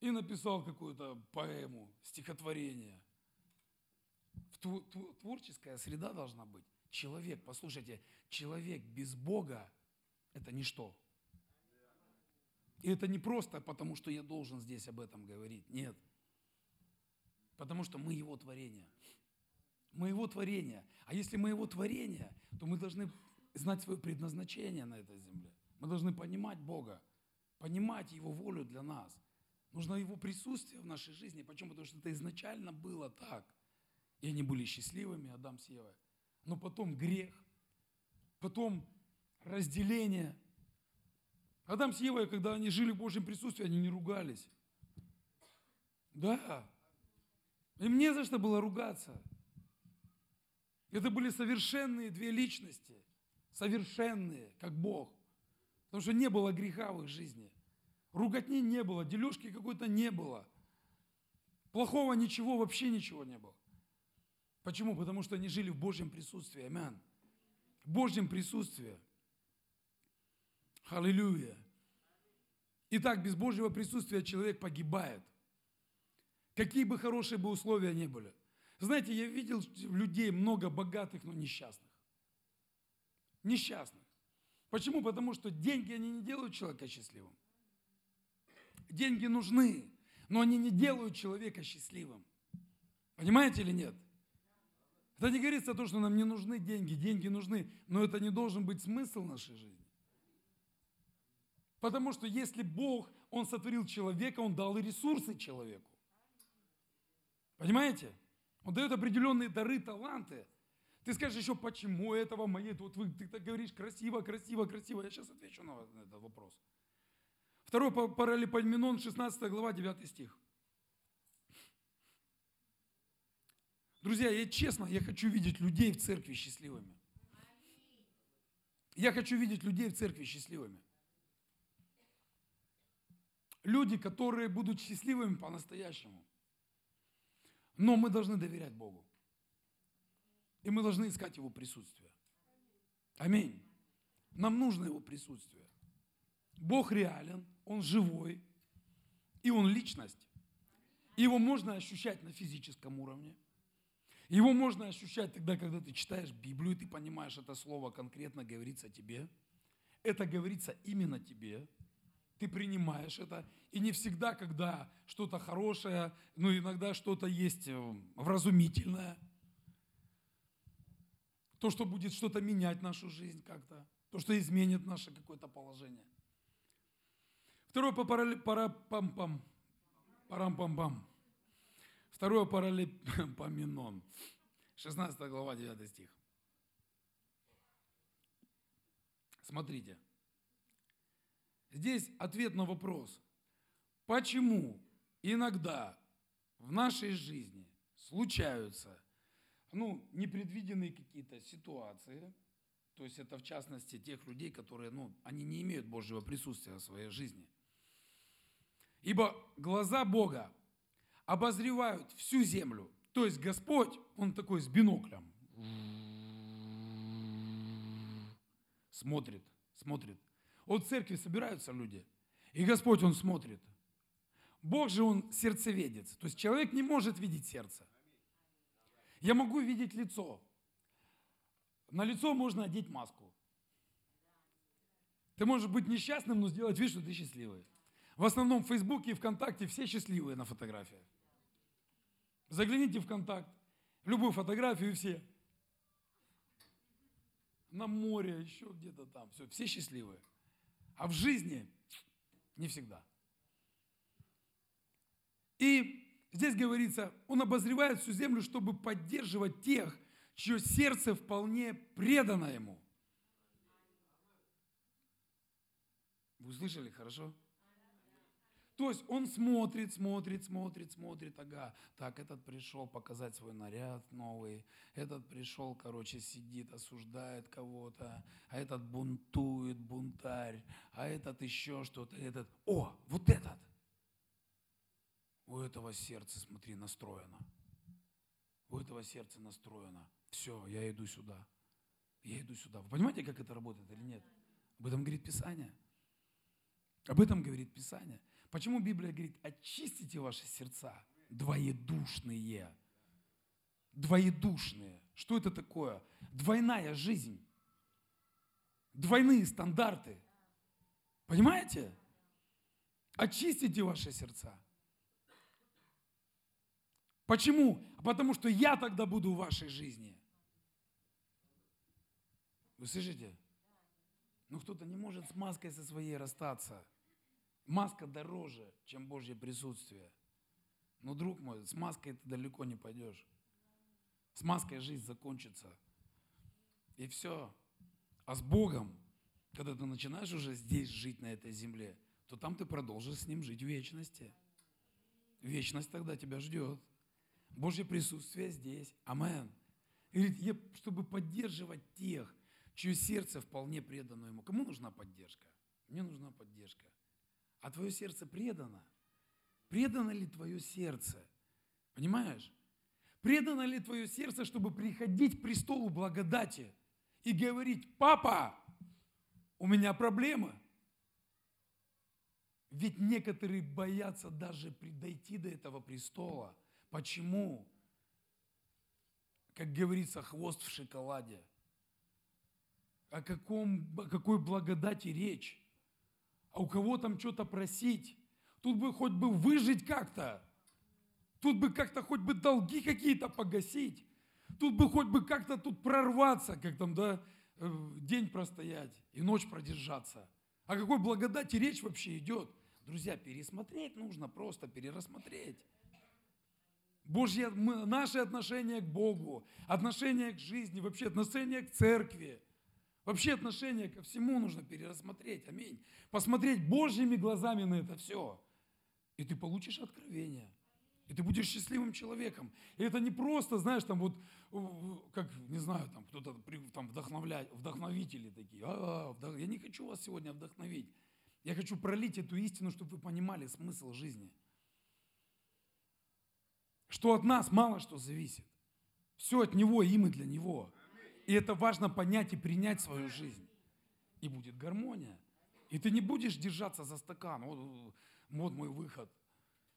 и написал какую-то поэму, стихотворение. Творческая среда должна быть. Человек, послушайте, человек без Бога – это ничто. И это не просто потому, что я должен здесь об этом говорить. Нет. Потому что мы Его творение. Мы Его творение. А если мы Его творение, то мы должны знать свое предназначение на этой земле. Мы должны понимать Бога, понимать Его волю для нас – Нужно его присутствие в нашей жизни. Почему? Потому что это изначально было так. И они были счастливыми, Адам с Евой. Но потом грех, потом разделение. Адам с Евой, когда они жили в Божьем присутствии, они не ругались. Да. Им не за что было ругаться. Это были совершенные две личности. Совершенные, как Бог. Потому что не было греха в их жизни. Руготни не было, дележки какой-то не было. Плохого ничего, вообще ничего не было. Почему? Потому что они жили в Божьем присутствии. Амин. В Божьем присутствии. Аллилуйя. Итак, без Божьего присутствия человек погибает. Какие бы хорошие бы условия ни были. Знаете, я видел людей много богатых, но несчастных. Несчастных. Почему? Потому что деньги, они не делают человека счастливым. Деньги нужны, но они не делают человека счастливым. Понимаете или нет? Это не говорится о том, что нам не нужны деньги. Деньги нужны, но это не должен быть смысл нашей жизни. Потому что если Бог, Он сотворил человека, Он дал и ресурсы человеку. Понимаете? Он дает определенные дары, таланты. Ты скажешь еще, почему этого моей, вот вы, ты так говоришь красиво, красиво, красиво. Я сейчас отвечу на этот вопрос. Второй паралипоменон, 16 глава, 9 стих. Друзья, я честно, я хочу видеть людей в церкви счастливыми. Я хочу видеть людей в церкви счастливыми. Люди, которые будут счастливыми по-настоящему. Но мы должны доверять Богу. И мы должны искать Его присутствие. Аминь. Нам нужно Его присутствие. Бог реален, Он живой, и Он личность. Его можно ощущать на физическом уровне – его можно ощущать тогда, когда ты читаешь Библию, и ты понимаешь, это слово конкретно говорится тебе. Это говорится именно тебе. Ты принимаешь это. И не всегда, когда что-то хорошее, но иногда что-то есть э, вразумительное. То, что будет что-то менять нашу жизнь как-то. То, что изменит наше какое-то положение. Второе по парам-пам-пам. Парам-пам-пам. Второе паралипоменон. *laughs* 16 глава, 9 стих. Смотрите. Здесь ответ на вопрос. Почему иногда в нашей жизни случаются ну, непредвиденные какие-то ситуации, то есть это в частности тех людей, которые, ну, они не имеют Божьего присутствия в своей жизни. Ибо глаза Бога обозревают всю землю. То есть Господь, Он такой с биноклем. Смотрит, смотрит. Вот в церкви собираются люди, и Господь, Он смотрит. Бог же, Он сердцеведец. То есть человек не может видеть сердце. Я могу видеть лицо. На лицо можно одеть маску. Ты можешь быть несчастным, но сделать вид, что ты счастливый. В основном в Фейсбуке и ВКонтакте все счастливые на фотографиях. Загляните в контакт, в любую фотографию, и все. На море, еще где-то там, все, все счастливые. А в жизни не всегда. И здесь говорится, он обозревает всю землю, чтобы поддерживать тех, чье сердце вполне предано ему. Вы услышали хорошо? То есть он смотрит, смотрит, смотрит, смотрит, ага, так, этот пришел показать свой наряд новый, этот пришел, короче, сидит, осуждает кого-то, а этот бунтует, бунтарь, а этот еще что-то, этот, о, вот этот. У этого сердца, смотри, настроено. У этого сердца настроено. Все, я иду сюда. Я иду сюда. Вы понимаете, как это работает или нет? Об этом говорит Писание. Об этом говорит Писание. Почему Библия говорит, очистите ваши сердца, двоедушные. Двоедушные. Что это такое? Двойная жизнь. Двойные стандарты. Понимаете? Очистите ваши сердца. Почему? Потому что я тогда буду в вашей жизни. Вы слышите? Ну кто-то не может с маской со своей расстаться. Маска дороже, чем Божье присутствие. Но, друг мой, с маской ты далеко не пойдешь. С маской жизнь закончится. И все. А с Богом, когда ты начинаешь уже здесь жить, на этой земле, то там ты продолжишь с Ним жить в вечности. Вечность тогда тебя ждет. Божье присутствие здесь. Амен. И говорит, чтобы поддерживать тех, чье сердце вполне предано Ему. Кому нужна поддержка? Мне нужна поддержка а твое сердце предано. Предано ли твое сердце? Понимаешь? Предано ли твое сердце, чтобы приходить к престолу благодати и говорить, папа, у меня проблемы. Ведь некоторые боятся даже дойти до этого престола. Почему? Как говорится, хвост в шоколаде. О, каком, о какой благодати речь? А у кого там что-то просить. Тут бы хоть бы выжить как-то. Тут бы как-то хоть бы долги какие-то погасить. Тут бы хоть бы как-то тут прорваться, как там, да, э, день простоять и ночь продержаться. О какой благодати речь вообще идет? Друзья, пересмотреть нужно, просто перерассмотреть. Божье, мы, наше отношение к Богу, отношение к жизни, вообще отношение к церкви, вообще отношение ко всему нужно перерассмотреть. Аминь. Посмотреть Божьими глазами на это все. И ты получишь откровение. И ты будешь счастливым человеком. И это не просто, знаешь, там вот, как, не знаю, там кто-то там вдохновлять, вдохновители такие. А, вдох... Я не хочу вас сегодня вдохновить. Я хочу пролить эту истину, чтобы вы понимали смысл жизни. Что от нас мало что зависит. Все от Него, и мы для Него. И это важно понять и принять свою жизнь. И будет гармония. И ты не будешь держаться за стакан. Вот, вот мой выход.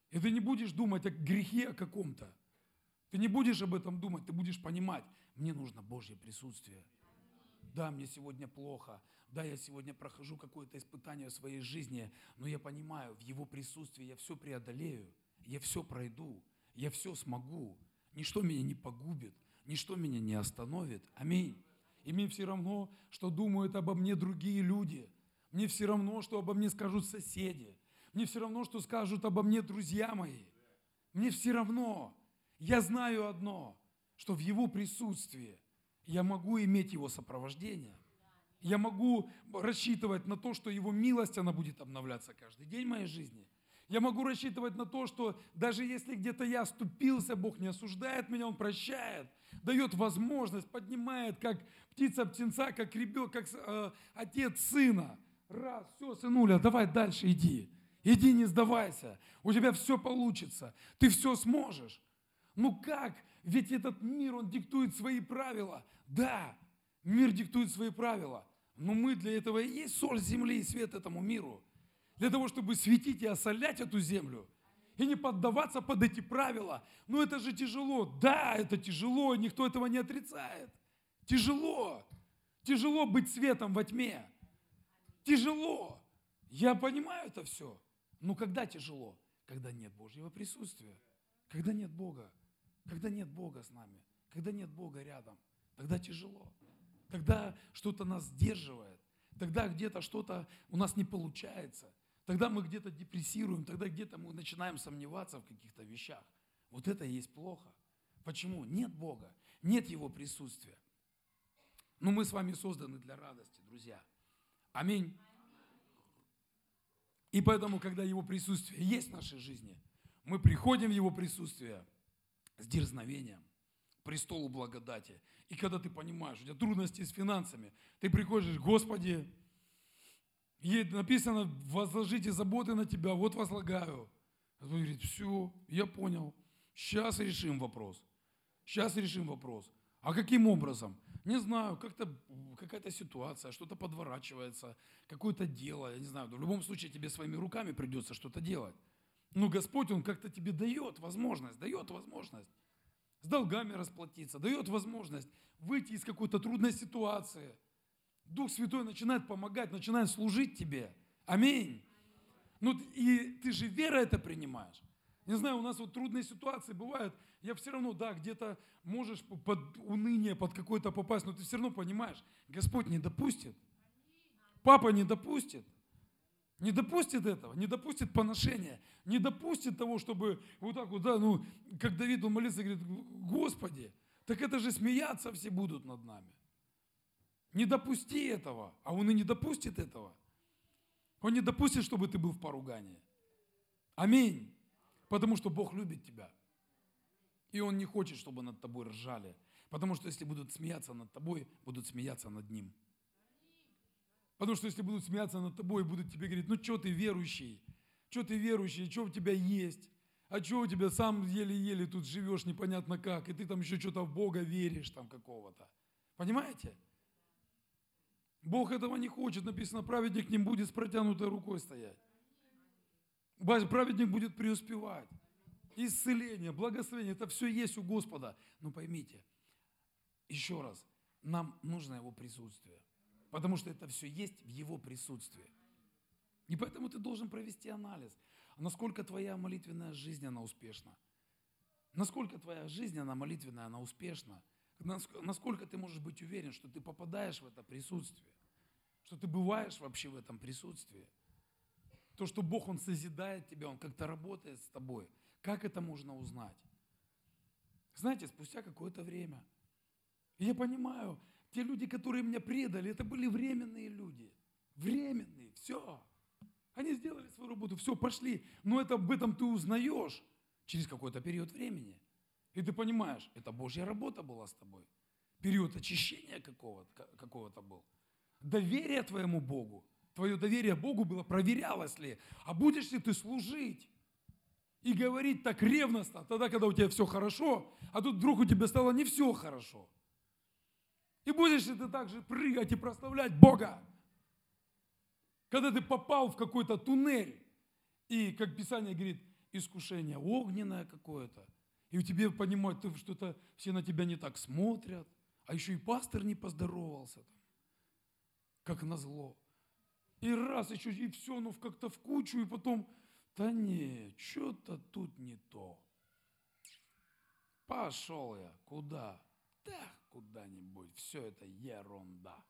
И ты не будешь думать о грехе каком-то. Ты не будешь об этом думать, ты будешь понимать, мне нужно Божье присутствие. Да, мне сегодня плохо, да, я сегодня прохожу какое-то испытание в своей жизни, но я понимаю, в Его присутствии я все преодолею, я все пройду, я все смогу. Ничто меня не погубит, ничто меня не остановит. Аминь. И мне все равно, что думают обо мне другие люди. Мне все равно, что обо мне скажут соседи. Мне все равно, что скажут обо мне друзья мои. Мне все равно. Я знаю одно, что в Его присутствии я могу иметь Его сопровождение. Я могу рассчитывать на то, что Его милость, она будет обновляться каждый день моей жизни. Я могу рассчитывать на то, что даже если где-то я оступился, Бог не осуждает меня, Он прощает, дает возможность, поднимает, как птица птенца, как ребенок, как э, отец сына. Раз, все, сынуля, давай дальше иди. Иди, не сдавайся. У тебя все получится. Ты все сможешь. Ну как? Ведь этот мир, он диктует свои правила. Да, мир диктует свои правила. Но мы для этого и есть соль земли и свет этому миру. Для того, чтобы светить и осолять эту землю. И не поддаваться под эти правила. Но это же тяжело. Да, это тяжело, никто этого не отрицает. Тяжело. Тяжело быть светом во тьме. Тяжело. Я понимаю это все. Но когда тяжело? Когда нет Божьего присутствия. Когда нет Бога. Когда нет Бога с нами. Когда нет Бога рядом. Тогда тяжело. Тогда что-то нас сдерживает. Тогда где-то что-то у нас не получается. Тогда мы где-то депрессируем. Тогда где-то мы начинаем сомневаться в каких-то вещах. Вот это и есть плохо. Почему? Нет Бога. Нет Его присутствия. Но мы с вами созданы для радости, друзья. Аминь. И поэтому, когда Его присутствие есть в нашей жизни, мы приходим в Его присутствие с дерзновением, престолу благодати. И когда ты понимаешь, у тебя трудности с финансами, ты приходишь, Господи, ей написано, возложите заботы на тебя, вот возлагаю. Он говорит, все, я понял, сейчас решим вопрос. Сейчас решим вопрос. А каким образом? Не знаю, как-то какая-то ситуация, что-то подворачивается, какое-то дело, я не знаю. В любом случае тебе своими руками придется что-то делать. Но Господь, Он как-то тебе дает возможность, дает возможность с долгами расплатиться, дает возможность выйти из какой-то трудной ситуации. Дух Святой начинает помогать, начинает служить тебе. Аминь. Ну и ты же вера это принимаешь. Не знаю, у нас вот трудные ситуации бывают, я все равно, да, где-то можешь под уныние, под какое-то попасть, но ты все равно понимаешь, Господь не допустит. Папа не допустит. Не допустит этого, не допустит поношения, не допустит того, чтобы вот так вот, да, ну, как Давид, он молится, говорит, Господи, так это же смеяться все будут над нами. Не допусти этого, а он и не допустит этого. Он не допустит, чтобы ты был в поругании. Аминь. Потому что Бог любит тебя. И Он не хочет, чтобы над тобой ржали. Потому что если будут смеяться над тобой, будут смеяться над Ним. Потому что если будут смеяться над тобой, будут тебе говорить, ну что ты верующий, что ты верующий, что у тебя есть, а что у тебя сам еле-еле тут живешь непонятно как, и ты там еще что-то в Бога веришь там какого-то. Понимаете? Бог этого не хочет. Написано, праведник не будет с протянутой рукой стоять. Праведник будет преуспевать исцеление, благословение, это все есть у Господа. Но поймите, еще раз, нам нужно Его присутствие, потому что это все есть в Его присутствии. И поэтому ты должен провести анализ, насколько твоя молитвенная жизнь, она успешна. Насколько твоя жизнь, она молитвенная, она успешна. Насколько ты можешь быть уверен, что ты попадаешь в это присутствие. Что ты бываешь вообще в этом присутствии. То, что Бог, Он созидает тебя, Он как-то работает с тобой. Как это можно узнать? Знаете, спустя какое-то время. я понимаю, те люди, которые меня предали, это были временные люди. Временные, все. Они сделали свою работу, все, пошли. Но это, об этом ты узнаешь через какой-то период времени. И ты понимаешь, это Божья работа была с тобой. Период очищения какого-то, какого-то был. Доверие твоему Богу, твое доверие Богу было, проверялось ли, а будешь ли ты служить? И говорить так ревностно, тогда, когда у тебя все хорошо, а тут вдруг у тебя стало не все хорошо. И будешь ли ты также прыгать и прославлять Бога, когда ты попал в какой-то туннель, и, как Писание говорит, искушение огненное какое-то, и у тебя понимают, что-то, все на тебя не так смотрят, а еще и пастор не поздоровался там, как назло. И раз еще, и все, ну как-то в кучу, и потом, да не, что-то тут не то. Пошел я, куда? Да, куда-нибудь, все это ерунда.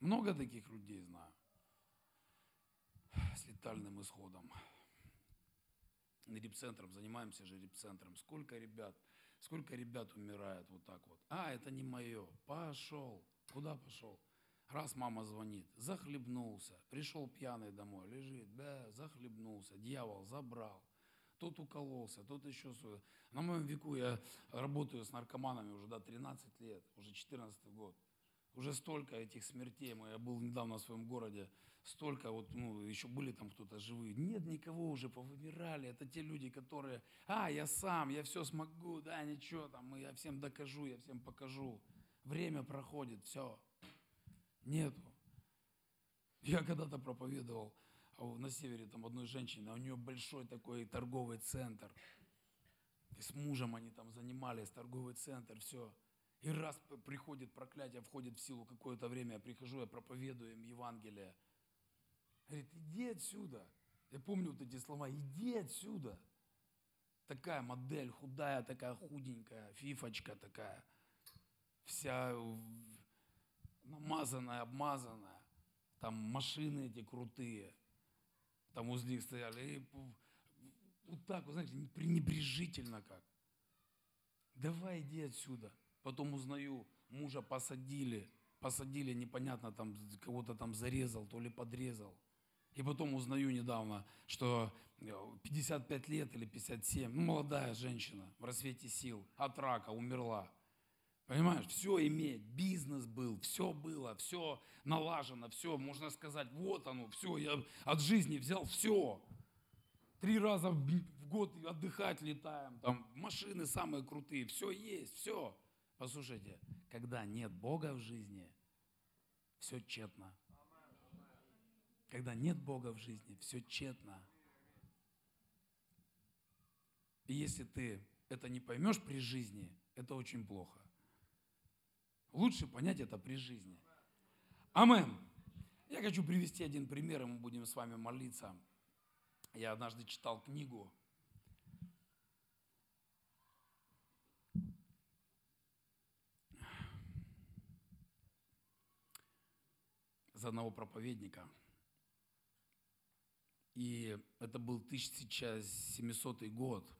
Много таких людей знаю с летальным исходом. Репцентром, занимаемся же репцентром. Сколько ребят, сколько ребят умирает вот так вот. А, это не мое. Пошел. Куда пошел? Раз мама звонит, захлебнулся, пришел пьяный домой, лежит, да, захлебнулся, дьявол забрал. Тот укололся, тот еще... На моем веку я работаю с наркоманами уже, да, 13 лет, уже 14 год уже столько этих смертей. Я был недавно в своем городе, столько вот, ну, еще были там кто-то живые. Нет никого уже, повымирали. Это те люди, которые, а, я сам, я все смогу, да, ничего там, я всем докажу, я всем покажу. Время проходит, все. Нету. Я когда-то проповедовал на севере там одной женщины, а у нее большой такой торговый центр. И с мужем они там занимались, торговый центр, все. И раз приходит проклятие, входит в силу какое-то время, я прихожу, я проповедую им Евангелие. Говорит, иди отсюда. Я помню вот эти слова, иди отсюда. Такая модель, худая, такая худенькая, фифочка такая. Вся намазанная, обмазанная. Там машины эти крутые. Там них стояли. И вот так, вы знаете, пренебрежительно как. Давай иди отсюда. Потом узнаю, мужа посадили, посадили, непонятно, там кого-то там зарезал, то ли подрезал. И потом узнаю недавно, что 55 э, лет или 57, ну, молодая женщина в рассвете сил, от рака умерла. Понимаешь, все имеет, бизнес был, все было, все налажено, все, можно сказать, вот оно, все, я от жизни взял все. Три раза в год отдыхать летаем, там машины самые крутые, все есть, все. Послушайте, когда нет Бога в жизни, все тщетно. Когда нет Бога в жизни, все тщетно. И если ты это не поймешь при жизни, это очень плохо. Лучше понять это при жизни. Амен. Я хочу привести один пример, и мы будем с вами молиться. Я однажды читал книгу за одного проповедника. И это был 1700 год.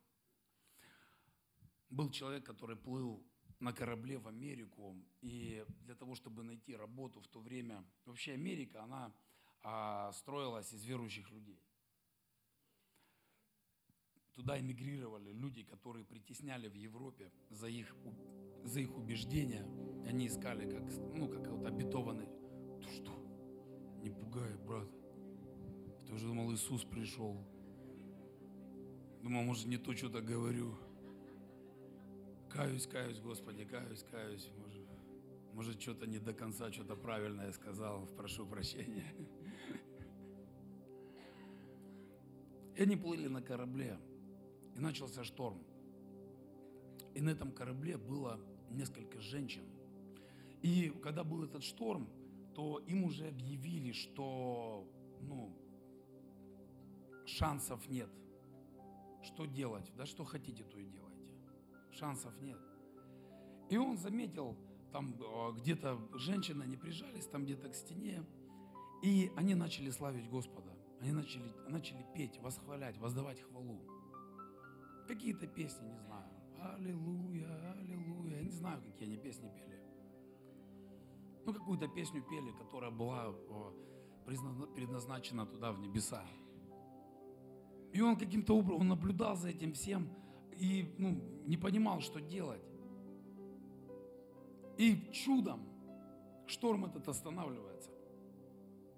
Был человек, который плыл на корабле в Америку, и для того, чтобы найти работу в то время, вообще Америка, она а, строилась из верующих людей. Туда эмигрировали люди, которые притесняли в Европе за их, за их убеждения. Они искали как, ну, как вот обетованный. Не пугай, брат. Ты уже думал, Иисус пришел. Думал, может, не то что-то говорю. Каюсь, каюсь, Господи, каюсь, каюсь. Может, может что-то не до конца, что-то правильное сказал. Прошу прощения. *laughs* И они плыли на корабле. И начался шторм. И на этом корабле было несколько женщин. И когда был этот шторм, то им уже объявили, что ну, шансов нет. Что делать? Да что хотите, то и делайте. Шансов нет. И он заметил там э, где-то женщины, они прижались там где-то к стене, и они начали славить Господа. Они начали, начали петь, восхвалять, воздавать хвалу. Какие-то песни, не знаю. Аллилуйя, аллилуйя. Я не знаю, какие они песни пели. Ну, какую-то песню пели, которая была предназначена туда, в небеса. И он каким-то образом, он наблюдал за этим всем и ну, не понимал, что делать. И чудом шторм этот останавливается.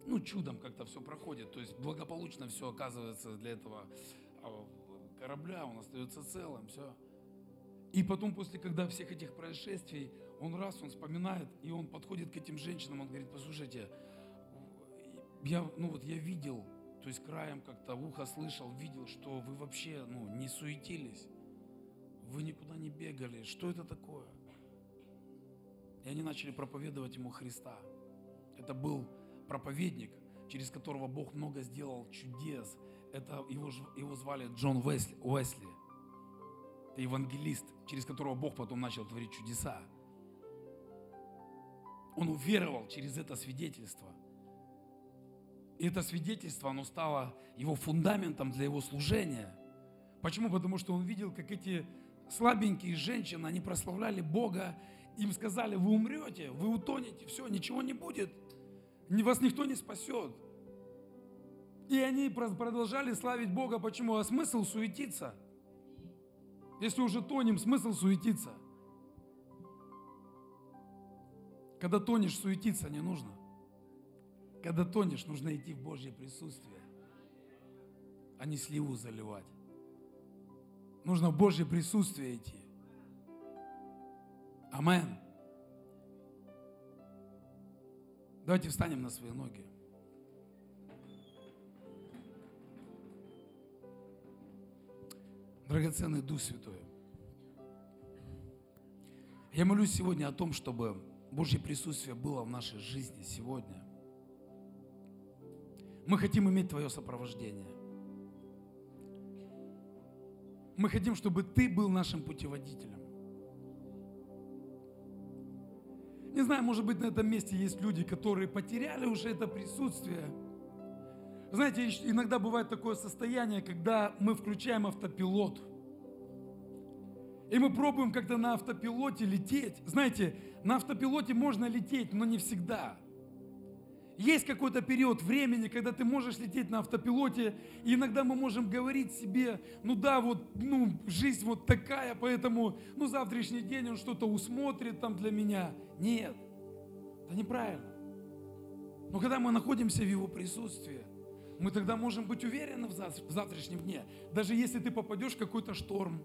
Ну, чудом как-то все проходит. То есть благополучно все оказывается для этого а, корабля, он остается целым, все. И потом, после когда всех этих происшествий, он раз, он вспоминает, и он подходит к этим женщинам, он говорит, послушайте, я, ну вот я видел, то есть краем как-то в ухо слышал, видел, что вы вообще ну, не суетились, вы никуда не бегали, что это такое? И они начали проповедовать ему Христа. Это был проповедник, через которого Бог много сделал чудес. Это его, его звали Джон Уэсли, Уэсли. Это евангелист, через которого Бог потом начал творить чудеса. Он уверовал через это свидетельство. И это свидетельство, оно стало его фундаментом для его служения. Почему? Потому что он видел, как эти слабенькие женщины, они прославляли Бога, им сказали, вы умрете, вы утонете, все, ничего не будет, вас никто не спасет. И они продолжали славить Бога. Почему? А смысл суетиться? Если уже тонем, смысл суетиться? Когда тонешь, суетиться не нужно. Когда тонешь, нужно идти в Божье присутствие, а не сливу заливать. Нужно в Божье присутствие идти. Амен. Давайте встанем на свои ноги. Драгоценный Дух Святой. Я молюсь сегодня о том, чтобы Божье присутствие было в нашей жизни сегодня. Мы хотим иметь Твое сопровождение. Мы хотим, чтобы Ты был нашим путеводителем. Не знаю, может быть, на этом месте есть люди, которые потеряли уже это присутствие. Знаете, иногда бывает такое состояние, когда мы включаем автопилот. И мы пробуем как-то на автопилоте лететь. Знаете, на автопилоте можно лететь, но не всегда. Есть какой-то период времени, когда ты можешь лететь на автопилоте, и иногда мы можем говорить себе, ну да, вот, ну, жизнь вот такая, поэтому, ну, завтрашний день он что-то усмотрит там для меня. Нет, это неправильно. Но когда мы находимся в Его присутствии, мы тогда можем быть уверены в завтрашнем дне. Даже если ты попадешь в какой-то шторм,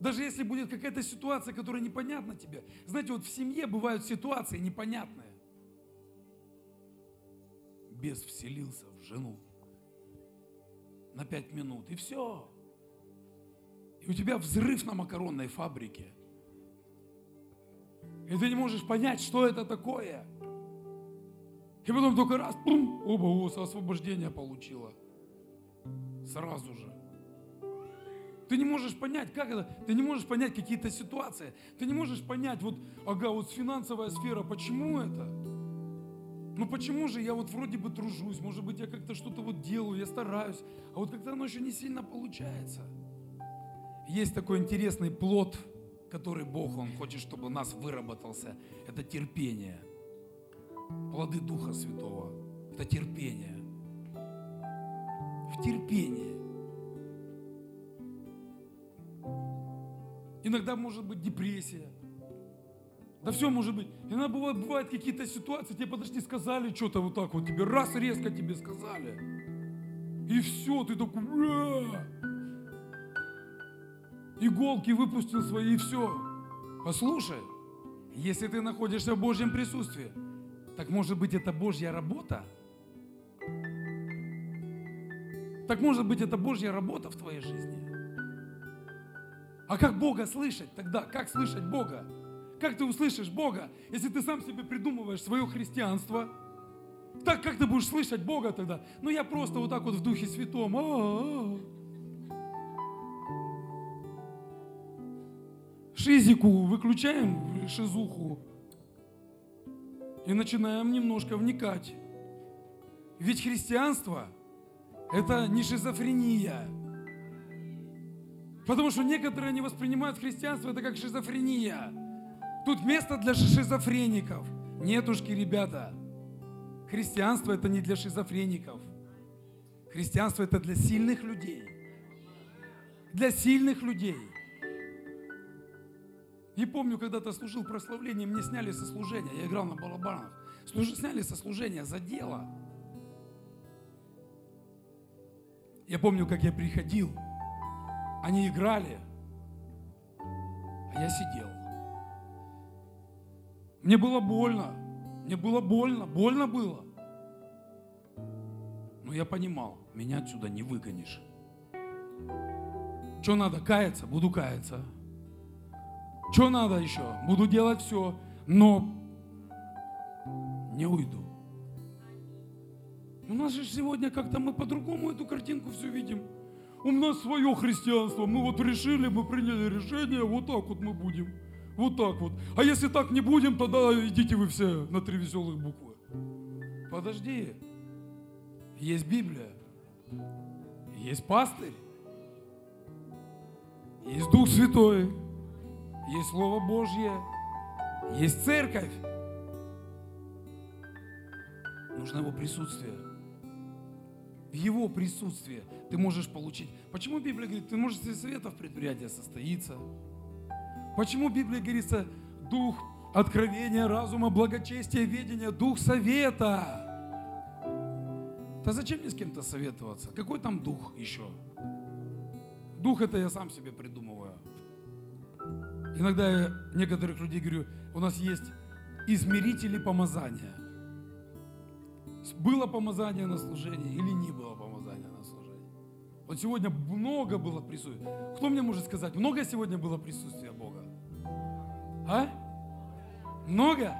даже если будет какая-то ситуация, которая непонятна тебе. Знаете, вот в семье бывают ситуации непонятные бес вселился в жену на пять минут, и все. И у тебя взрыв на макаронной фабрике. И ты не можешь понять, что это такое. И потом только раз, пум, оба, о, освобождение получила. Сразу же. Ты не можешь понять, как это, ты не можешь понять какие-то ситуации. Ты не можешь понять, вот, ага, вот финансовая сфера, почему это? Ну почему же я вот вроде бы тружусь, может быть, я как-то что-то вот делаю, я стараюсь, а вот как-то оно еще не сильно получается. Есть такой интересный плод, который Бог, Он хочет, чтобы у нас выработался. Это терпение. Плоды Духа Святого. Это терпение. В терпении. Иногда может быть депрессия. Да все может быть. Иногда бывают, бывают какие-то ситуации, тебе подошли, сказали что-то вот так вот, тебе раз резко тебе сказали. И все, ты такой, Ура! иголки выпустил свои и все. Послушай, если ты находишься в Божьем присутствии, так может быть это Божья работа? Так может быть это Божья работа в твоей жизни? А как Бога слышать тогда? Как слышать Бога? Как ты услышишь Бога, если ты сам себе придумываешь свое христианство? Так как ты будешь слышать Бога тогда? Ну я просто вот так вот в Духе Святом. А-а-а. шизику, выключаем шизуху и начинаем немножко вникать. Ведь христианство – это не шизофрения. Потому что некоторые не воспринимают христианство это как шизофрения. Тут место для шизофреников. Нетушки, ребята. Христианство это не для шизофреников. Христианство это для сильных людей. Для сильных людей. И помню, когда-то служил прославление, мне сняли со служения. Я играл на барабанах. Служ... Сняли со служения за дело. Я помню, как я приходил. Они играли, а я сидел. Мне было больно. Мне было больно. Больно было. Но я понимал, меня отсюда не выгонишь. Что надо? Каяться? Буду каяться. Что надо еще? Буду делать все, но не уйду. У нас же сегодня как-то мы по-другому эту картинку все видим. У нас свое христианство. Мы вот решили, мы приняли решение, вот так вот мы будем. Вот так вот. А если так не будем, тогда идите вы все на три веселых буквы. Подожди. Есть Библия. Есть пастырь. Есть Дух Святой. Есть Слово Божье. Есть церковь. Нужно его присутствие. В его присутствии ты можешь получить. Почему Библия говорит, ты можешь из советов предприятия состоится? Почему Библия говорится, дух откровения, разума, благочестия, ведения, дух совета? Да зачем мне с кем-то советоваться? Какой там дух еще? Дух это я сам себе придумываю. Иногда я некоторых людей говорю, у нас есть измерители помазания. Было помазание на служение или не было помазания на служение? Вот сегодня много было присутствия. Кто мне может сказать, много сегодня было присутствия Бога? А? Много?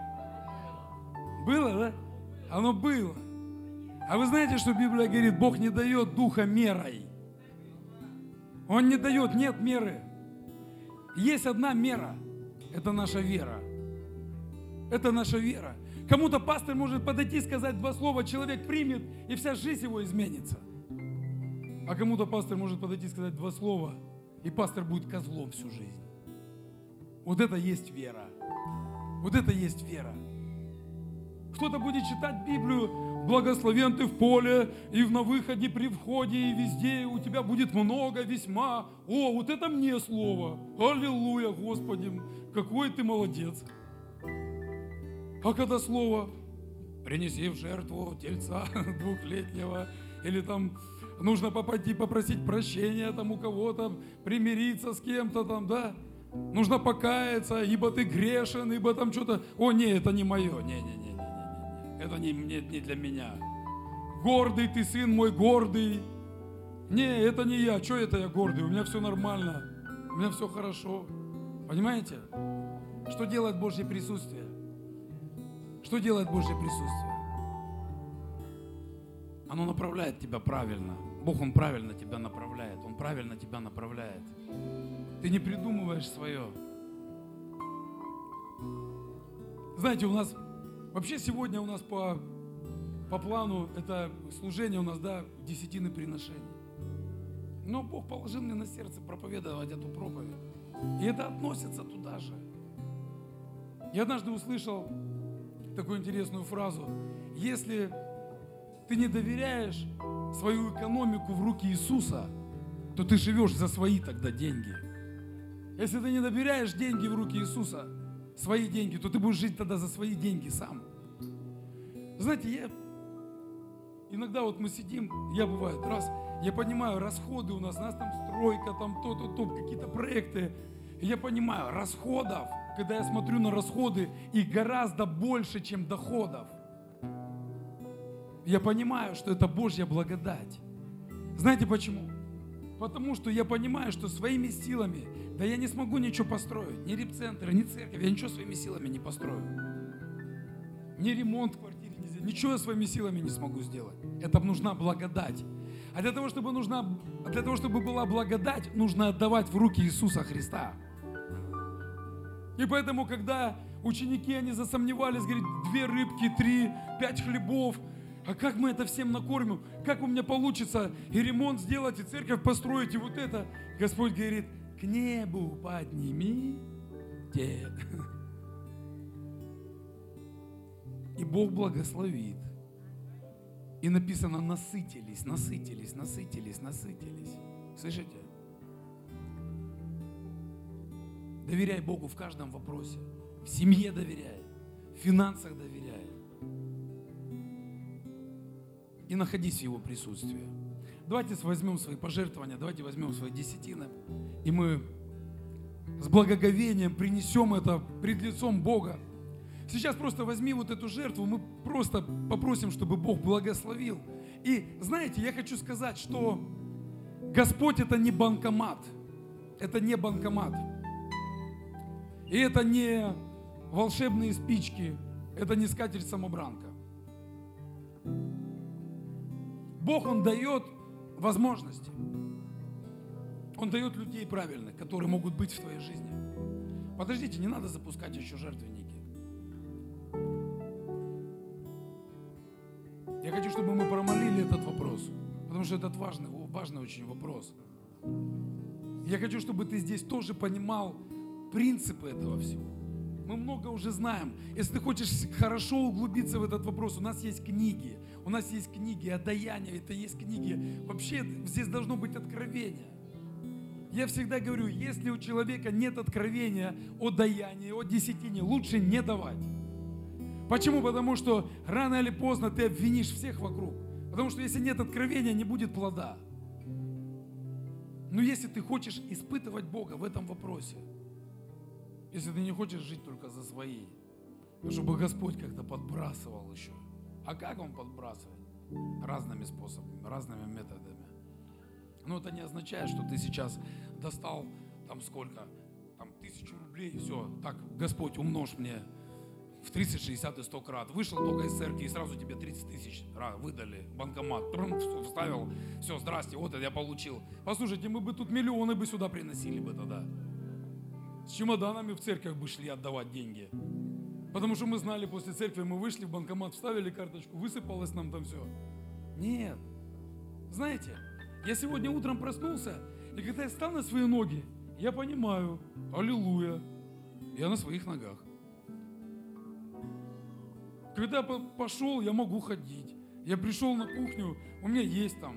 Было, да? Оно было. А вы знаете, что Библия говорит, Бог не дает духа мерой. Он не дает, нет меры. Есть одна мера. Это наша вера. Это наша вера. Кому-то пастор может подойти, сказать два слова, человек примет, и вся жизнь его изменится. А кому-то пастор может подойти, сказать два слова, и пастор будет козлом всю жизнь. Вот это есть вера. Вот это есть вера. Кто-то будет читать Библию, благословен ты в поле, и на выходе, при входе, и везде у тебя будет много, весьма. О, вот это мне слово. Аллилуйя, Господи, какой ты молодец. А когда слово принеси в жертву тельца *laughs* двухлетнего, или там нужно пойти попросить прощения там у кого-то, примириться с кем-то там, да, нужно покаяться, ибо ты грешен, ибо там что-то, о, не, это не мое, не, это не, не, не для меня. Гордый ты, сын мой, гордый. Не, это не я, что это я гордый, у меня все нормально, у меня все хорошо. Понимаете? Что делает Божье присутствие? Что делает Божье присутствие? Оно направляет тебя правильно. Бог, Он правильно тебя направляет. Он правильно тебя направляет. Ты не придумываешь свое. Знаете, у нас вообще сегодня у нас по, по плану это служение у нас, да, десятины приношений. Но Бог положил мне на сердце проповедовать эту проповедь. И это относится туда же. Я однажды услышал такую интересную фразу. Если ты не доверяешь свою экономику в руки Иисуса, то ты живешь за свои тогда деньги. Если ты не доверяешь деньги в руки Иисуса, свои деньги, то ты будешь жить тогда за свои деньги сам. Знаете, я иногда вот мы сидим, я бывает раз, я понимаю, расходы у нас, у нас там стройка, там то-то, то, какие-то проекты. И я понимаю, расходов – когда я смотрю на расходы, их гораздо больше, чем доходов. Я понимаю, что это Божья благодать. Знаете почему? Потому что я понимаю, что своими силами, да я не смогу ничего построить, ни репцентра, ни церковь, я ничего своими силами не построю. Ни ремонт ни, ничего я своими силами не смогу сделать. Это нужна благодать. А для того, чтобы, нужна, для того, чтобы была благодать, нужно отдавать в руки Иисуса Христа. И поэтому, когда ученики, они засомневались, говорит, две рыбки, три, пять хлебов, а как мы это всем накормим? Как у меня получится и ремонт сделать, и церковь построить, и вот это? Господь говорит, к небу поднимите. И Бог благословит. И написано, насытились, насытились, насытились, насытились. Слышите? Доверяй Богу в каждом вопросе. В семье доверяй, в финансах доверяй. И находись в Его присутствии. Давайте возьмем свои пожертвования, давайте возьмем свои десятины, и мы с благоговением принесем это пред лицом Бога. Сейчас просто возьми вот эту жертву, мы просто попросим, чтобы Бог благословил. И знаете, я хочу сказать, что Господь это не банкомат. Это не банкомат. И это не волшебные спички, это не скатерть самобранка. Бог, Он дает возможности. Он дает людей правильных, которые могут быть в твоей жизни. Подождите, не надо запускать еще жертвенники. Я хочу, чтобы мы промолили этот вопрос, потому что этот важный, важный очень вопрос. Я хочу, чтобы ты здесь тоже понимал, принципы этого всего. Мы много уже знаем. Если ты хочешь хорошо углубиться в этот вопрос, у нас есть книги. У нас есть книги о даянии, это есть книги. Вообще здесь должно быть откровение. Я всегда говорю, если у человека нет откровения о даянии, о десятине, лучше не давать. Почему? Потому что рано или поздно ты обвинишь всех вокруг. Потому что если нет откровения, не будет плода. Но если ты хочешь испытывать Бога в этом вопросе, если ты не хочешь жить только за свои, чтобы Господь как-то подбрасывал еще. А как Он подбрасывает? Разными способами, разными методами. Но это не означает, что ты сейчас достал там сколько, там тысячу рублей, и все, так, Господь, умножь мне в 30, 60 и 100 крат. Вышел только из церкви, и сразу тебе 30 тысяч выдали, банкомат, трум, вставил, все, здрасте, вот это я получил. Послушайте, мы бы тут миллионы бы сюда приносили бы тогда. С чемоданами в церковь бы шли отдавать деньги. Потому что мы знали, после церкви мы вышли в банкомат, вставили карточку, высыпалось нам там все. Нет. Знаете, я сегодня утром проснулся, и когда я встал на свои ноги, я понимаю, аллилуйя, я на своих ногах. Когда я пошел, я могу ходить. Я пришел на кухню, у меня есть там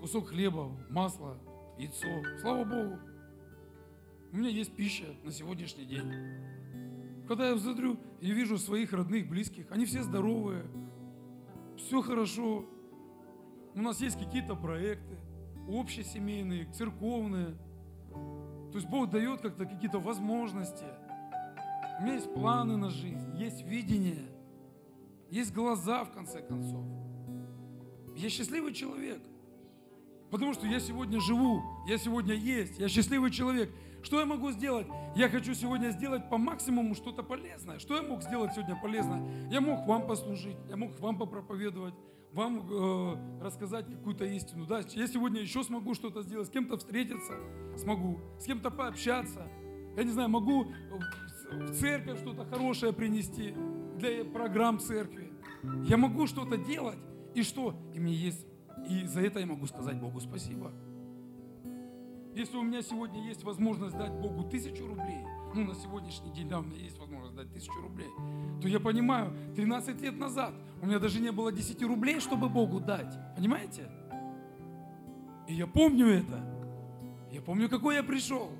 кусок хлеба, масло, яйцо. Слава Богу. У меня есть пища на сегодняшний день. Когда я смотрю и вижу своих родных, близких, они все здоровые, все хорошо. У нас есть какие-то проекты, общесемейные, церковные. То есть Бог дает как-то какие-то возможности. У меня есть планы на жизнь, есть видение, есть глаза в конце концов. Я счастливый человек. Потому что я сегодня живу, я сегодня есть, я счастливый человек. Что я могу сделать? Я хочу сегодня сделать по максимуму что-то полезное. Что я мог сделать сегодня полезное? Я мог вам послужить, я мог вам попроповедовать, вам э, рассказать какую-то истину. Да? Я сегодня еще смогу что-то сделать, с кем-то встретиться смогу, с кем-то пообщаться. Я не знаю, могу в церковь что-то хорошее принести для программ церкви. Я могу что-то делать. И что? И мне есть. И за это я могу сказать Богу спасибо. Если у меня сегодня есть возможность дать Богу тысячу рублей, ну на сегодняшний день, да, у меня есть возможность дать тысячу рублей, то я понимаю, 13 лет назад у меня даже не было 10 рублей, чтобы Богу дать. Понимаете? И я помню это. Я помню, какой я пришел.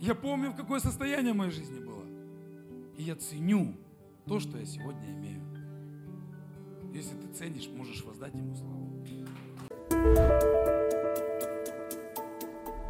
Я помню, в какое состояние моей жизни было. И я ценю то, что я сегодня имею. Если ты ценишь, можешь воздать ему славу.